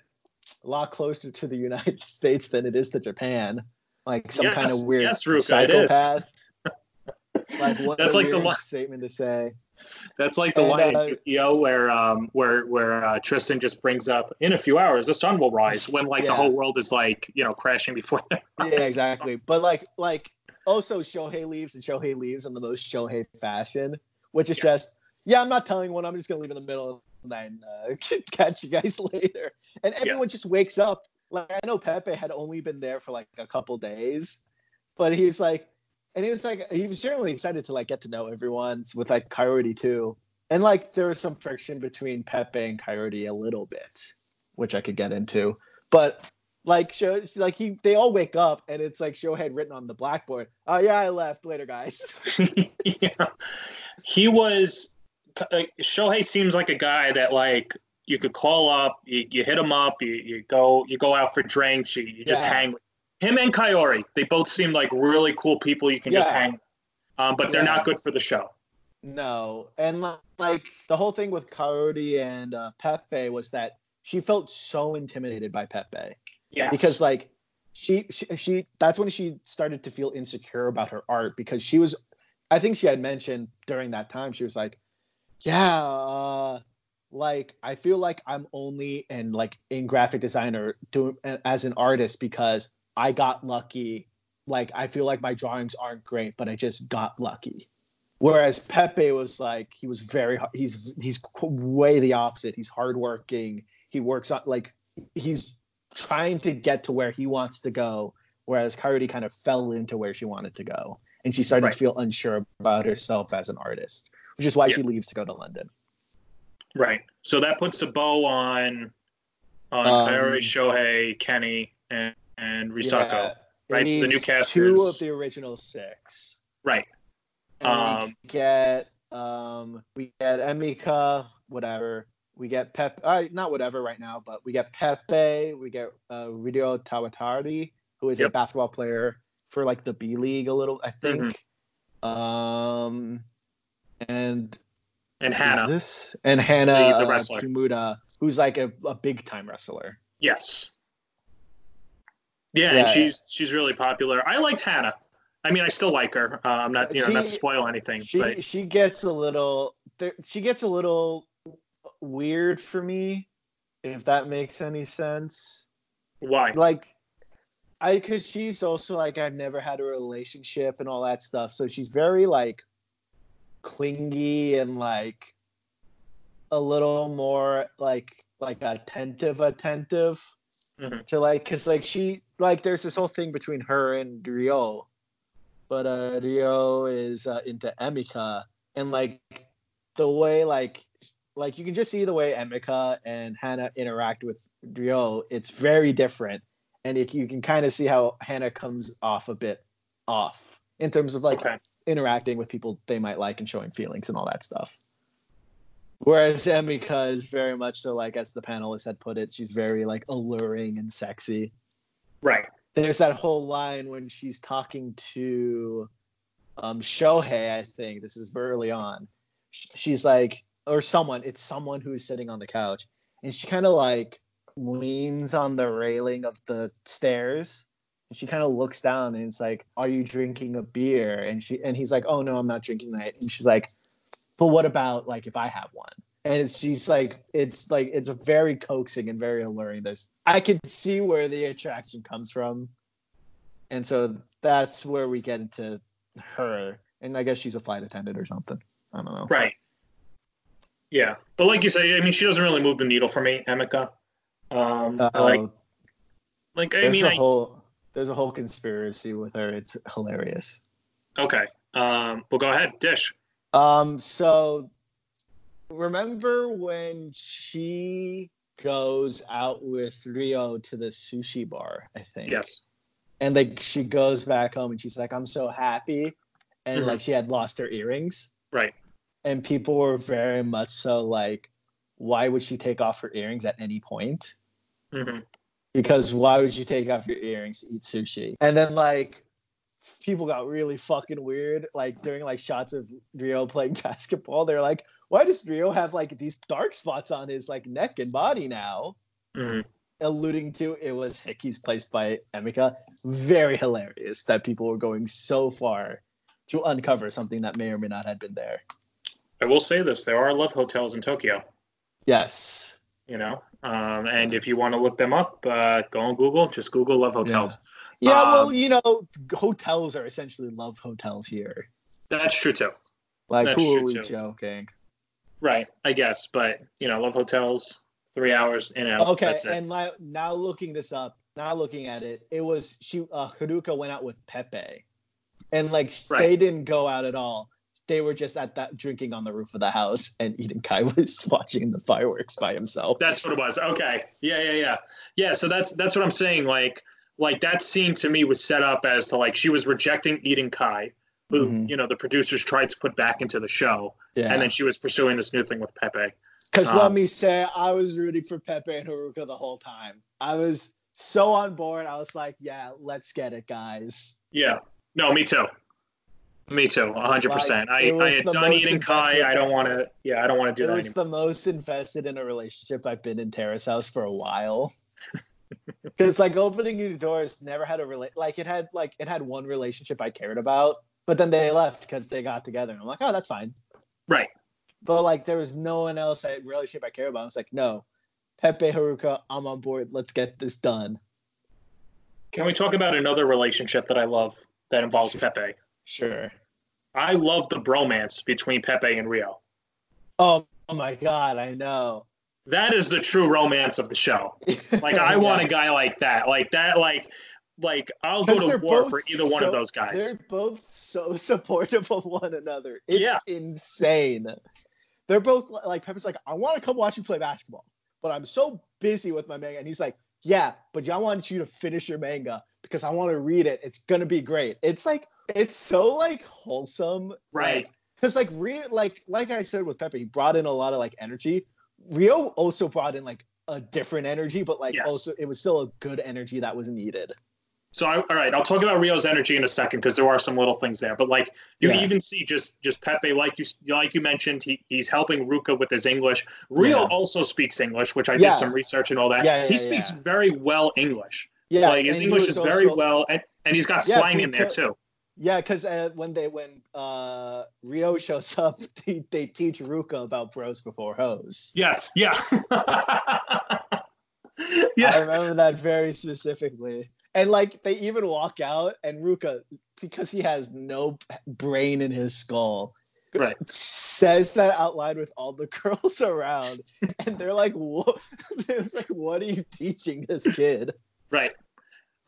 a lot closer to the United States than it is to Japan. Like some Yes, kind of weird yes, Ruka, it is. psychopath. like what That's like the one- statement to say. That's like the And, line uh, in Yu-Gi-Oh where um where where uh, Tristan just brings up in a few hours the sun will rise when like Yeah. the whole world is like you know crashing before them. Yeah, exactly. But like like also Shohei leaves and Shohei leaves in the most Shohei fashion, which is just yeah, I'm not telling one. I'm just gonna leave in the middle of the night and uh, catch you guys later. And everyone just wakes up. Like I know Pepe had only been there for like a couple days, but he's like, and he was like, he was generally excited to like get to know everyone with like Kaori too. And like there was some friction between Pepe and Kaori a little bit, which I could get into. But like show like he they all wake up and it's like Shohei had written on the blackboard. Oh yeah, I left later, guys. yeah. He was uh, Shohei seems like a guy that like you could call up, you, you hit him up, you, you go you go out for drinks, you, you just Yeah. hang. with Him and Kaori, they both seem like really cool people you can just hang. with. Um, but they're Yeah. not good for the show. No, and like the whole thing with Kaori and uh, Pepe was that she felt so intimidated by Pepe Yes. because like she, she she that's when she started to feel insecure about her art because she was I think she had mentioned during that time she was like yeah uh, like I feel like I'm only in like in graphic designer doing as an artist because I got lucky. Like I feel like my drawings aren't great but I just got lucky. Whereas Pepe was like he was very he's he's way the opposite. He's hardworking. He works on like he's trying to get to where he wants to go, whereas Kaori kind of fell into where she wanted to go, and she started Right. to feel unsure about herself as an artist, which is why Yeah. she leaves to go to London. Right. So that puts a bow on on Um, Shohei, Kenny, and, and Risako. Yeah, right, so the new cast two is- of the original six. Right. And Um, we get um we get Emika, whatever. We get Pep, uh, not whatever right now, but we get Pepe. We get uh, Rio Tawatari, who is a basketball player for like the B League a little, I think. Mm-hmm. Um, and And Hannah. this and Hannah The- the uh, wrestler. Kimura, who's like a, a big time wrestler. Yes. Yeah, Yeah. and she's she's really popular. I liked Hannah. I mean, I still like her. Uh, I'm not, you know, not to spoil anything, She but she gets a little she gets a little weird for me, if that makes any sense. why? Like I because she's also like I've never had a relationship and all that stuff. So she's very like clingy and like a little more like like attentive attentive Mhm. to like because like she like there's this whole thing between her and Rio, but uh Rio is uh, into Emika and like the way like like you can just see the way Emika and Hannah interact with Rio. It's very different, and it, you can kind of see how Hannah comes off a bit off in terms of like Okay. interacting with people they might like and showing feelings and all that stuff. Whereas Emika is very much so like as the panelist had put it, she's very like alluring and sexy. Right. There's that whole line when she's talking to um Shohei, I think this is early on. She's like, or someone, it's someone who's sitting on the couch, and she kind of like leans on the railing of the stairs and she kind of looks down and it's like are you drinking a beer? And she and he's like oh no i'm not drinking that. And she's like but what about like if i have one? And she's like it's like it's a very coaxing and very alluring. This i can see where the attraction comes from. And so that's where we get into her. And i guess she's a flight attendant or something. I don't know. Right. Yeah, but like you say, I mean, she doesn't really move the needle for me, Emika. Um, Uh, like, like I there's mean, a I, whole there's a whole conspiracy with her it's hilarious okay. Um, well, go ahead, dish. Um, so remember when she goes out with Rio to the sushi bar, I think. Yes. And like she goes back home and she's like, I'm so happy. And Mhm. like she had lost her earrings. Right. And people were very much so like, why would she take off her earrings at any point? hmm because why would you take off your earrings to eat sushi? And then like people got really fucking weird, like during like shots of Rio playing basketball. They're like, why does Rio have like these dark spots on his like neck and body now? hmm alluding to, it was Hickey's placed by Emika. Very hilarious that people were going so far to uncover something that may or may not have been there. I will say this: there are love hotels in Tokyo. Yes. You know, um, and if you want to look them up, uh, go on Google. Just Google love hotels. Yeah, yeah Um, well, you know, hotels are essentially love hotels here. That's true too. Like, That's who are we too. joking? Right, I guess, but you know, love hotels, three hours in and out. Okay, that's it. and li- now looking this up, now looking at it, it was she uh, Haruka went out with Pepe, and like Right. they didn't go out at all. They were just at that drinking on the roof of the house, and Eden Kai was watching the fireworks by himself. That's what it was. Okay. Yeah, yeah, yeah. Yeah, so that's that's what I'm saying. Like like that scene to me was set up as to like she was rejecting Eden Kai, who, Mhm. you know, the producers tried to put back into the show. yeah, And then she was pursuing this new thing with Pepe. because um, let me say, I was rooting for Pepe and Haruka the whole time. I was so on board. I was like, yeah, let's get it, guys. Yeah. No, me too. Me too, hundred percent. Like, I, I had done Eden Kai. I don't want to. Yeah, I don't want to do it that It was anymore. the most invested in a relationship I've been in Terrace House for a while. Because like opening new doors never had a relate like it had like it had one relationship I cared about, but then they left because they got together. And I'm like, oh, that's fine. Right. But like there was no one else that relationship I care about. I was like, no, Pepe Haruka, I'm on board. Let's get this done. Can we talk about another relationship that I love that involves Pepe? Sure. I love the bromance between Pepe and Rio. Oh, oh my god, I know. That is the true romance of the show. Like I want a guy like that. Like that. Like like I'll go to war for either one of those guys. They're both so supportive of one another. It's Yeah. insane. They're both like Pepe's like, I want to come watch you play basketball, but I'm so busy with my manga. And he's like, Yeah, but I want you to finish your manga because I want to read it. It's gonna be great. It's like it's so like wholesome, Right. Because like Rio, like like I said with Pepe, he brought in a lot of like energy. Rio also brought in like a different energy, but like Yes. also it was still a good energy that was needed. So I, all right, I'll talk about Rio's energy in a second because there are some little things there. But like you Yeah. even see just just Pepe, like you like you mentioned, he, he's helping Ruka with his English. Rio Yeah. also speaks English, which I Yeah. did some research and all that. Yeah, he speaks very well English. Yeah, like his English is very well, and, and he's got slang in there too. Yeah, because uh, when they when uh, Rio shows up, they, they teach Ruka about bros before hoes. Yes, yeah, yeah. I remember that very specifically. And like they even walk out, and Ruka, because he has no brain in his skull, right. says that out loud with all the girls around, and they're like, "What?" It's like, "What are you teaching this kid?" Right.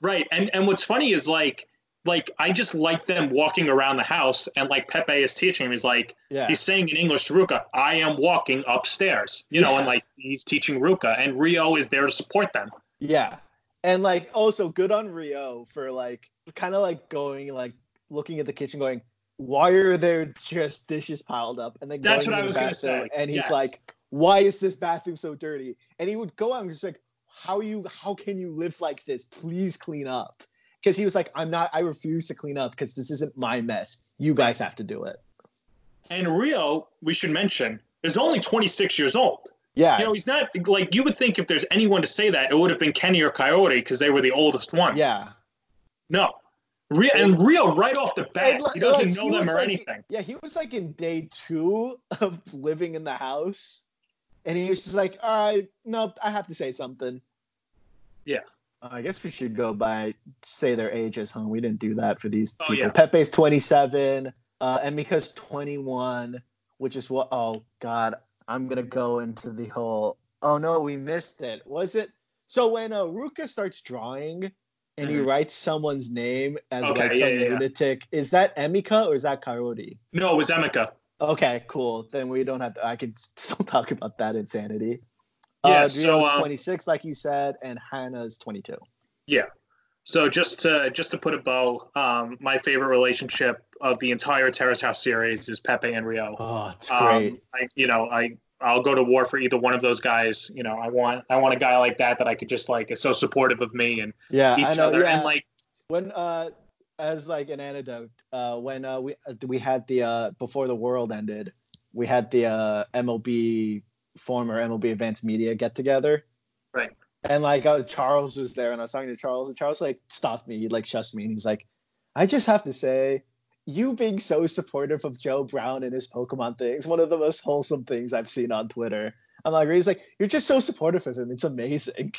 Right. And and what's funny is like like I just like them walking around the house and like Pepe is teaching him. He's like Yeah, he's saying in English to Ruka, I am walking upstairs. You know, and like he's teaching Ruka and Rio is there to support them. Yeah. And like also good on Rio for like kind of like going like looking at the kitchen going, why are there just dishes piled up? And then That's going what I was the gonna bathroom, say. And he's Yes. like, why is this bathroom so dirty? And he would go out and just like, how you how can you live like this? Please clean up. Because he was like, I'm not, I refuse to clean up because this isn't my mess. You guys have to do it. And Rio, we should mention, is only 26 years old. Yeah. You know, he's not like you would think if there's anyone to say that, it would have been Kenny or Kaori because they were the oldest ones. yeah. No. Rio, and Rio, right off the bat, like- he doesn't like, know he them or like- anything. Yeah, he was like in day two of living in the house, and he was just like, "All right, no, I have to say something." Yeah. I guess we should go by say their ages, huh? We didn't do that for these Oh, people. yeah. Pepe's twenty-seven, uh, and because twenty-one, which is what? Oh God, I'm gonna go into the whole. Oh no, we missed it. Was it? So when uh, Ruka starts drawing. And he Mhm. writes someone's name as Okay, like yeah, some yeah, yeah. lunatic. Is that Emika or is that Kaori? No, it was Emika. Okay, cool. Then we don't have to. I could still talk about that insanity. Yeah, uh, so, um, 26, like you said, and Hannah's 22. Yeah. So just to just to put a bow, um, my favorite relationship of the entire Terrace House series is Pepe and Rio. Oh, it's Um, great. I, you know, I I'll go to war for either one of those guys. You know, I want I want a guy like that that I could just like is so supportive of me and yeah, each know. other yeah. and like when uh, as like an anecdote, uh, when uh, we uh, we had the uh before the world ended, we had the uh MLB former MLB Advanced Media get together. Right. And like uh, Charles was there, and I was talking to Charles, and Charles like stopped me, he like shushed me, and he's like, "I just have to say, you being so supportive of Joe Brown and his Pokemon things, one of the most wholesome things I've seen on Twitter." I'm like, he's like, "You're just so supportive of him. It's amazing."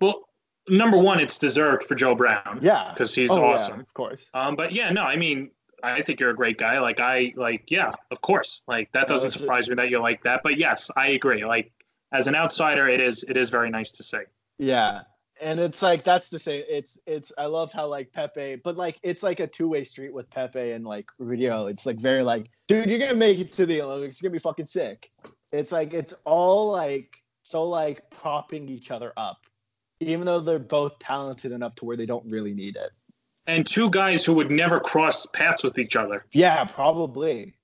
Well, number one, it's deserved for Joe Brown. Yeah, because he's Oh, yeah, awesome. of course. Um, but yeah, no, I mean, I think you're a great guy. Like I like, yeah, of course. Like that doesn't surprise me that you like that. But yes, I agree. Like as an outsider, it is it is very nice to see. Yeah. And it's like that's the same. It's it's I love how like Pepe, but like it's like a two way street with Pepe and like Rio. It's like very like, dude, you're gonna make it to the Olympics. It's gonna be fucking sick. It's like it's all like so like propping each other up, even though they're both talented enough to where they don't really need it. And two guys who would never cross paths with each other. Yeah, probably.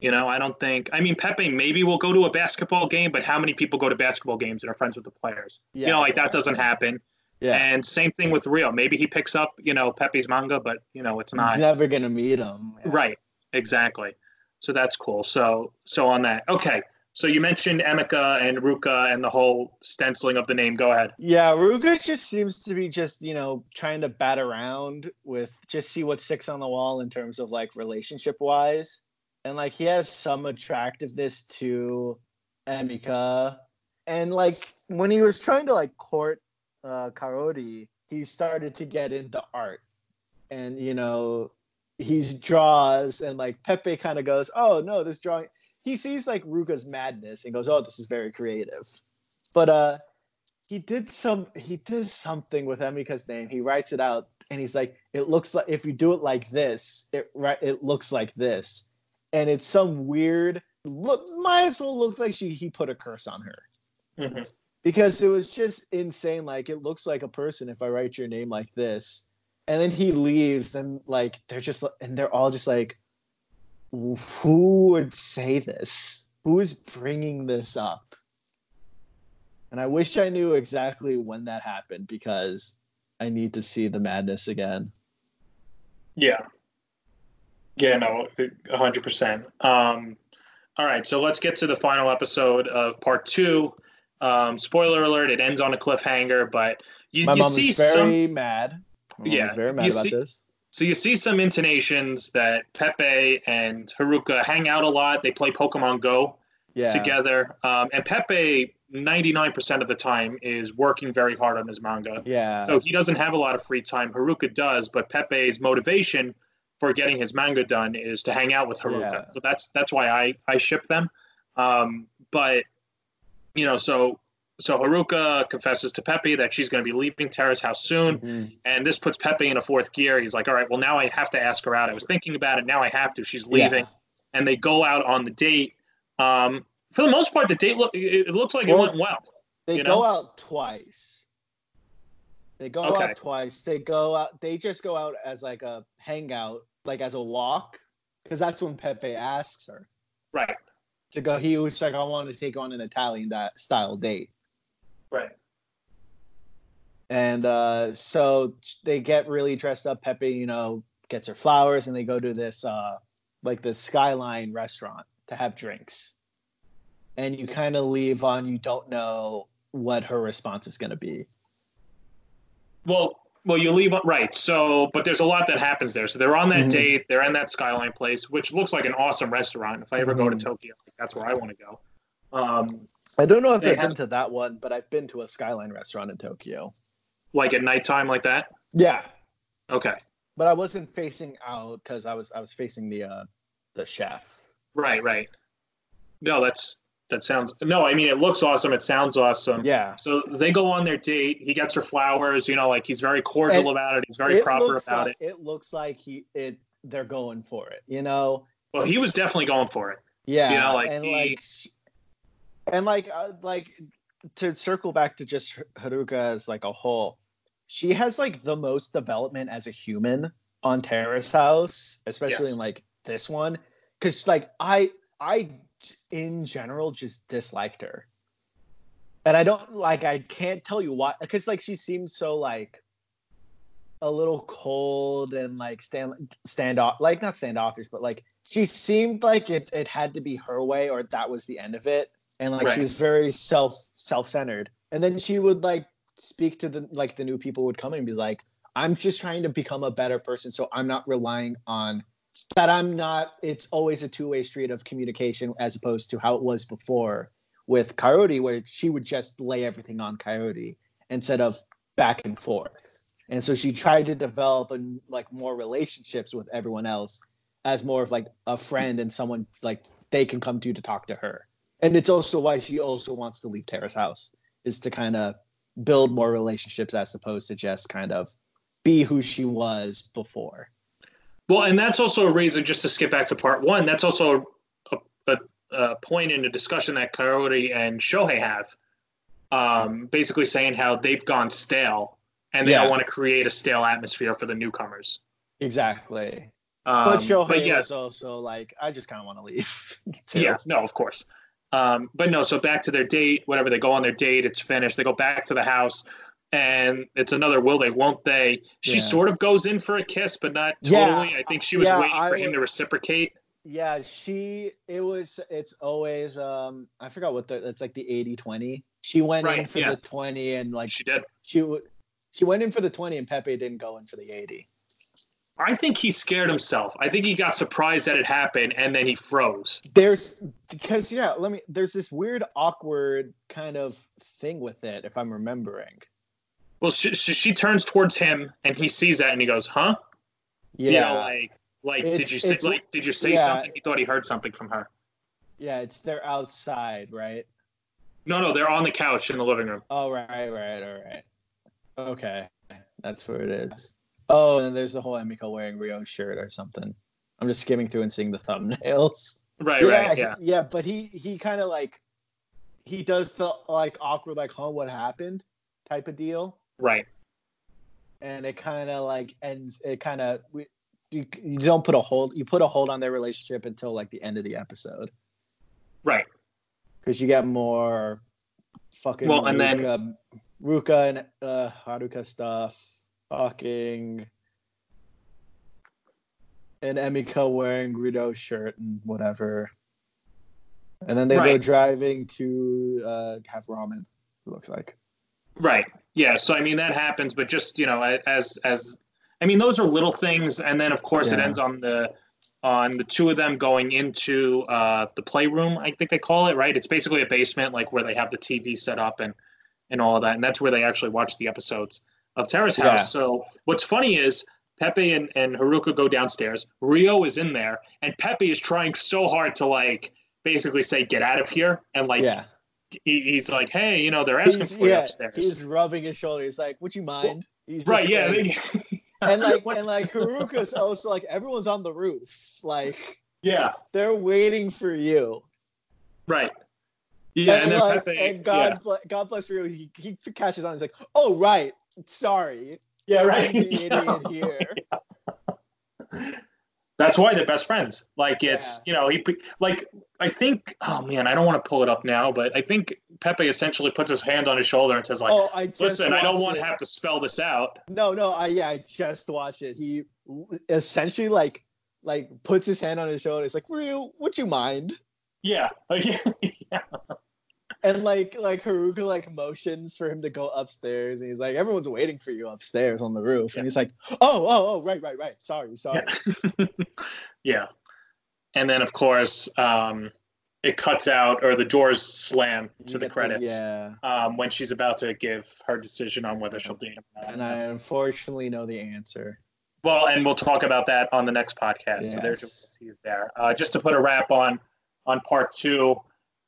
You know, I don't think. I mean, Pepe maybe will go to a basketball game, but how many people go to basketball games and are friends with the players? Yeah, you know, like that doesn't happen. Yeah, And same thing with Rio. Maybe he picks up, you know, Pepe's manga, but you know, it's not he's never gonna meet him. Yeah. right. Exactly. So that's cool. So so on that. Okay. So you mentioned Emika and Ruka and the whole stenciling of the name. Go ahead. Yeah, Ruka just seems to be just, you know, trying to bat around with just see what sticks on the wall in terms of like relationship wise. And like he has some attractiveness to Emika. And like when he was trying to like court uh Kaori, he started to get into art. And you know, he's draws and like Pepe kind of goes, Oh no, this drawing he sees like Ruka's madness and goes, Oh, this is very creative. But uh he did some he did something with Emika's name. He writes it out and he's like, it looks like if you do it like this, it right it looks like this. And it's some weird look might as well look like she he put a curse on her. Because it was just insane. Like it looks like a person if I write your name like this. And then he leaves, and like they're just and they're all just like, who would say this? Who is bringing this up? And I wish I knew exactly when that happened because I need to see the madness again. Yeah. Yeah, no, hundred percent. Um, all right, so let's get to the final episode of part two. Um, spoiler alert: it ends on a cliffhanger, but you, My you mom see very some. mad. My mom Yeah, very mad about see- this. So you see some intonations that Pepe and Haruka hang out a lot. They play Pokemon Go Yeah. together, um, and Pepe, ninety nine percent of the time, is working very hard on his manga. Yeah. So he doesn't have a lot of free time. Haruka does, but Pepe's motivation for getting his manga done is to hang out with Haruka. Yeah. So that's that's why I I ship them. Um, but you know, so so Haruka confesses to Pepe that she's going to be leaving Terrace House soon, Mhm. and this puts Pepe in a fourth gear. He's like, "All right, well now I have to ask her out. I was thinking about it. Now I have to. She's leaving." Yeah. And they go out on the date. Um, for the most part, the date look it, looks like Well, it went well. They go know? out twice. They go Okay. out twice. They go out. They just go out as like a hangout, like as a walk, because that's when Pepe asks her Right. to go. He was like, "I want to take on an Italian style date," Right. and uh, so they get really dressed up. Pepe, you know, gets her flowers, and they go to this uh, like the Skyline restaurant to have drinks. And you kind of leave on you don't know what her response is going to be. Well, well, you leave right. So, but there's a lot that happens there. So they're on that Mhm. date. They're in that Skyline place, which looks like an awesome restaurant. If I ever go to Mhm. Tokyo, that's where I want to go. Um, I don't know if They I've have- been to that one, but I've been to a Skyline restaurant in Tokyo. like at nighttime, like that. Yeah, Okay. but I wasn't facing out because I was I was facing the uh the chef. Right. Right. No, that's that sounds. No, I mean it looks awesome. It sounds awesome. Yeah, So they go on their date. He gets her flowers. You know, like he's very cordial And about it. He's very proper about like, it. it. looks like he it they're going for it. You know. Well, he was definitely going for it. Yeah, You know, like, and he- like and like uh, like to circle back to just Haruka as like a whole, she has like the most development as a human on Terrace House, especially Yes. in like this one, because like I I in general just disliked her, and I don't like I can't tell you why because like she seems so like a little cold and like stand stand off like not standoffish but like she seemed like it, it had to be her way or that was the end of it and like Right. she was very self self centered. And then she would like speak to the like the new people would come in and be like, "I'm just trying to become a better person, so I'm not relying on that. I'm not. It's always a two way street of communication as opposed to how it was before with Kaori, where she would just lay everything on Kaori instead of back and forth. And so she tried to develop and like more relationships with everyone else as more of like a friend and someone like they can come to to talk to her. And it's also why she also wants to leave Terrace House is to kind of build more relationships as opposed to just kind of be who she was before. Well, and that's also a reason, just to skip back to part one, that's also a, a, a point in the discussion that Kaori and Shohei have, um, basically saying how they've gone stale and they Yeah. don't want to create a stale atmosphere for the newcomers. Exactly. Um, But Shohei but yeah, was also like, I just kind of want to leave. too. yeah, no, of course. Um, but no, so back to their date, whatever they go on their date, it's finished. They go back to the house, and it's another will they, won't they? She Yeah. sort of goes in for a kiss, but not Yeah, totally. I think she was yeah, waiting I for him to reciprocate. Yeah, she it was it's always um I forgot what the it's like the 80-20. She went in for yeah. the 20 and like She did. she she went in for the 20 and Pepe didn't go in for the 80. I think he scared himself. I think he got surprised that it happened, and then he froze. There's because yeah, let me there's this weird awkward kind of thing with it if I'm remembering. Well, she, she, she turns towards him, and he sees that, and he goes, "Huh? Yeah. You know, like, like did you say, like, did you say yeah. something? He thought he heard something from her. yeah, it's they're outside, right? No, no, they're on the couch in the living room. Oh right, right, all right. Okay. That's where it is. Oh, and there's the whole Emiko wearing Rio's shirt or something. I'm just skimming through and seeing the thumbnails. Right, yeah, right, he- yeah, yeah, but he he kind of like he does the like awkward like huh what happened type of deal, right. and it kind of like ends. It kind of you, you don't put a hold you put a hold on their relationship until like the end of the episode Right. because you get more fucking Well, and then- Ruka, Ruka and uh, Haruka stuff, fucking. And Emiko wearing Rio's shirt and whatever. And then they go driving to uh, have ramen, it looks like. Right. Yeah. So I mean that happens, but just you know, as as I mean, those are little things, and then of course it ends on the on the two of them going into uh, the playroom. I think they call it. Right. It's basically a basement, like where they have the TV set up and and all of that, and that's where they actually watch the episodes of Terrace House. Yeah. So what's funny is. Pepe and, and Haruka go downstairs. Rio is in there, and Pepe is trying so hard to like basically say, "Get out of here!" And like yeah. he, he's like, "Hey, you know, they're asking He's, for you yeah, upstairs." he's rubbing his shoulder. He's like, Would you mind? He's right yeah like- and like and like Haruka's also like everyone's on the roof. Like yeah they're waiting for you. right yeah and, then like, Pepe, and God, ble- God bless Rio. He, he catches on. He's like, "Oh right, sorry, yeah, yeah I'm right the idiot here." that's why they're best friends like it's Yeah. you know he like i think oh man i don't want to pull it up now but i think pepe essentially puts his hand on his shoulder and says like oh, I listen i don't want it. to have to spell this out No, no, I yeah, I just watched it. He essentially like like puts his hand on his shoulder. It's like, Rio, would you mind? yeah yeah yeah And like like Haruka like motions for him to go upstairs, and he's like, "Everyone's waiting for you upstairs on the roof." Yeah. And he's like, "Oh, oh, oh, right, right, right. Sorry, sorry." yeah yeah. and then of course um it cuts out or the doors slam You to the get credits yeah, um, when she's about to give her decision on whether she'll date him. and I unfortunately know the answer. Well, and we'll talk about that on the next podcast. So there's Yes. your tease there. Uh, just to put a wrap on on part two,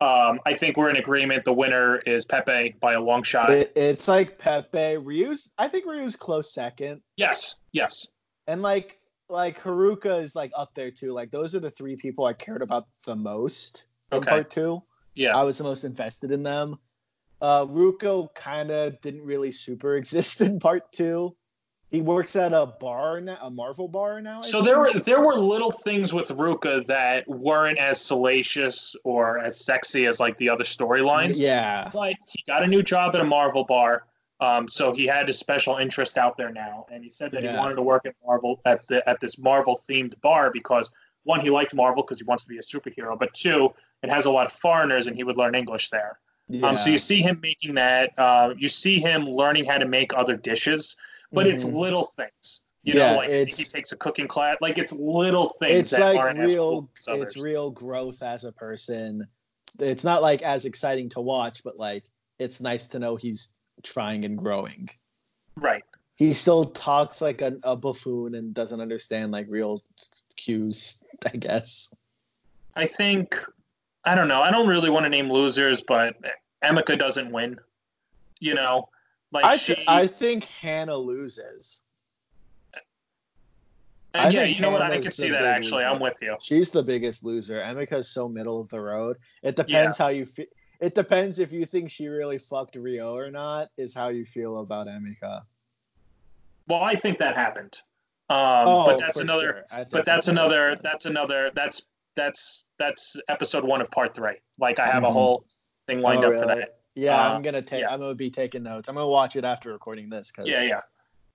um, I think we're in agreement. The winner is Pepe by a long shot. It, it's like Pepe, Ryu's. I think Ryu's close second, yes, yes, and like like Haruka is like up there too. Like those are the three people I cared about the most in Okay. part two. yeah, I was the most invested in them. Uh, Ruka kind of didn't really super exist in part two. He works at a bar now, a Marvel bar now. I So think. there were there were little things with Ruka that weren't as salacious or as sexy as like the other storylines. Yeah, But he got a new job at a Marvel bar. Um, so he had his special interest out there now, and he said that he wanted to work at Marvel at the at this Marvel themed bar because one, he liked Marvel because he wants to be a superhero, but two, it has a lot of foreigners, and he would learn English there. Yeah. Um, so you see him making that. Uh, you see him learning how to make other dishes, but it's Mhm. little things. You Yeah, know, like he takes a cooking class. Like it's little things it's that like real it's real growth as a person it's not like as exciting to watch but like it's nice to know he's trying and growing Right. he still talks like a, a buffoon and doesn't understand like real cues i guess I think I don't know. I don't really want to name losers, but Emika doesn't win. You know, like I, she. I think hannah loses and I yeah, you know what? I can see that actually. loser. I'm with you. she's the biggest loser emika's so middle of the road it depends how you feel it depends if you think she really fucked rio or not is how you feel about emika Well, I think that happened. Um, oh, but that's for another. sure. But that's another. That's another. That's that's that's episode one of part three. Like I have a Mhm. whole thing lined Oh, up for that. Yeah, Uh, I'm gonna take. yeah. I'm gonna be taking notes. I'm gonna watch it after recording this. Cause Yeah, yeah,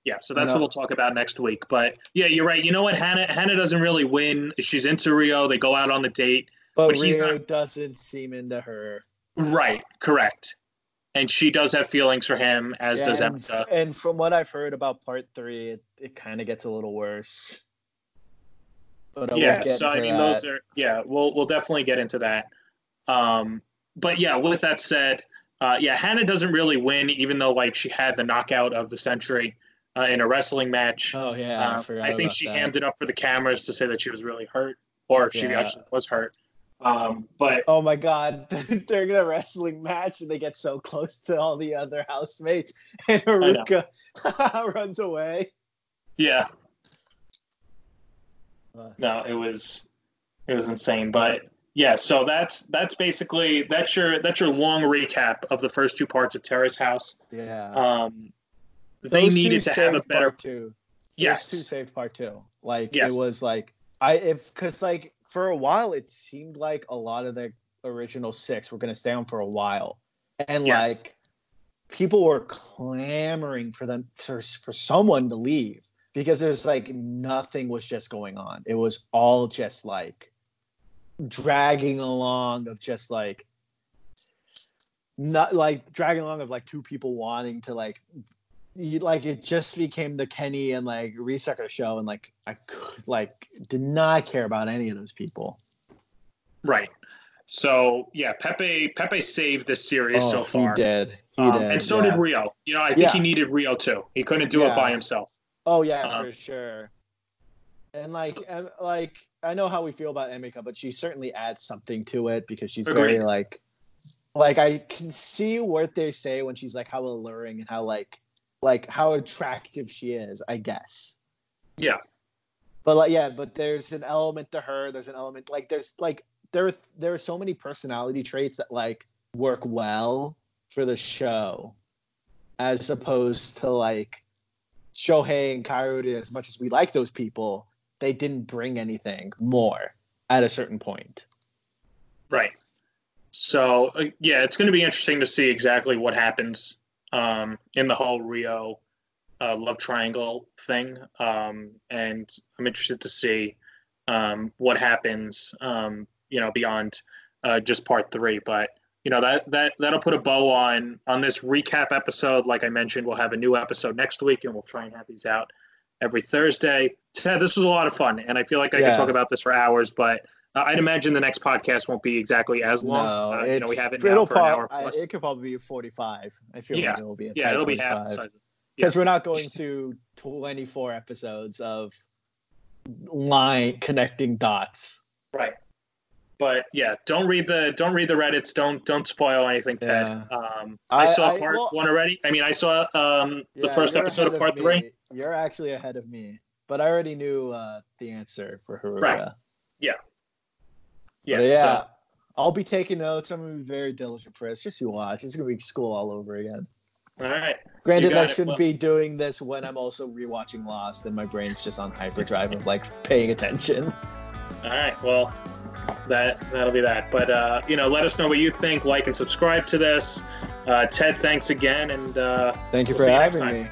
yeah. So that's what we'll talk about next week. But yeah, you're right. You know what? Hannah Hannah doesn't really win. She's into Rio. They go out on the date. but, but Rio not- doesn't seem into her. Right. Correct. And she does have feelings for him, as Yeah, does and, and from what I've heard about part three, it, it kind of gets a little worse. But I yeah so i mean that. those are yeah we'll we'll definitely get into that um but yeah with that said uh yeah hannah doesn't really win even though like she had the knockout of the century uh, in a wrestling match Oh yeah, I, forgot I think she that. hammed it up for the cameras to say that she was really hurt or if she Yeah. actually was hurt um but Oh my god, during the wrestling match, and they get so close to all the other housemates, and. Haruka runs away. yeah no it was it was insane but yeah so that's that's basically that's your that's your long recap of the first two parts of terrace house yeah. um they Those needed to have a better part two. yes Those two saved part two. Like Yes. it was like I if because like for a while it seemed like a lot of the original six were gonna stay on for a while, and Yes. like people were clamoring for them for, for someone to leave because there's like nothing was just going on. It was all just like dragging along of just like not like dragging along of like two people wanting to like you, like it just became the Kenny and like Risako show, and like I could, like did not care about any of those people. Right. So yeah, Pepe Pepe saved this series so far, Oh, he did. He Um, did, and so yeah. did Rio. You know, I think Yeah. he needed Rio too. He couldn't do it by himself. Oh yeah, Uh, for sure. And like, em- like I know how we feel about Emika, but she certainly adds something to it because she's very like, like I can see what they say when she's like how alluring and how like, like how attractive she is. I guess. Yeah. But like, yeah, but there's an element to her. There's an element like there's like there there are so many personality traits that like work well for the show, as opposed to like Shohei and Kaori. As much as we like those people, they didn't bring anything more at a certain point. Right. So uh, yeah, it's going to be interesting to see exactly what happens um, in the whole Rio uh, love triangle thing, um, and I'm interested to see um, what happens. Um, you know, beyond uh, just part three, but you know that that that'll put a bow on on this recap episode. Like I mentioned, we'll have a new episode next week, and we'll try and have these out every Thursday. Ted, this was a lot of fun, and I feel like I Yeah. could talk about this for hours, but uh, I'd imagine the next podcast won't be exactly as long. No, uh, you know, we have it now it'll for an hour I- plus. it could probably be 45. I feel Yeah. like it will be a yeah, it'll be half 45. size. because we're not going through 24 episodes of line connecting dots. Right. But yeah, don't read the don't read the Reddits. Don't don't spoil anything, Ted. Yeah. Um, I, I- saw I- part well- one already. I mean, I saw um, the Yeah, first episode of part three. You're actually ahead of me, but I already knew uh, the answer for Haruka. Right. Yeah. Yeah, Yeah. yeah. So, I'll be taking notes. I'm gonna be very diligent Chris. Just you watch. It's gonna be school all over again. all right. Granted, I shouldn't Well- be doing this when I'm also rewatching Lost, and my brain's just on hyperdrive of like paying attention. All right. Well, that that'll be that. But uh, you know, let us know what you think. Like and subscribe to this. Uh, Ted, thanks again, and uh, Thank you We'll for you having time. me.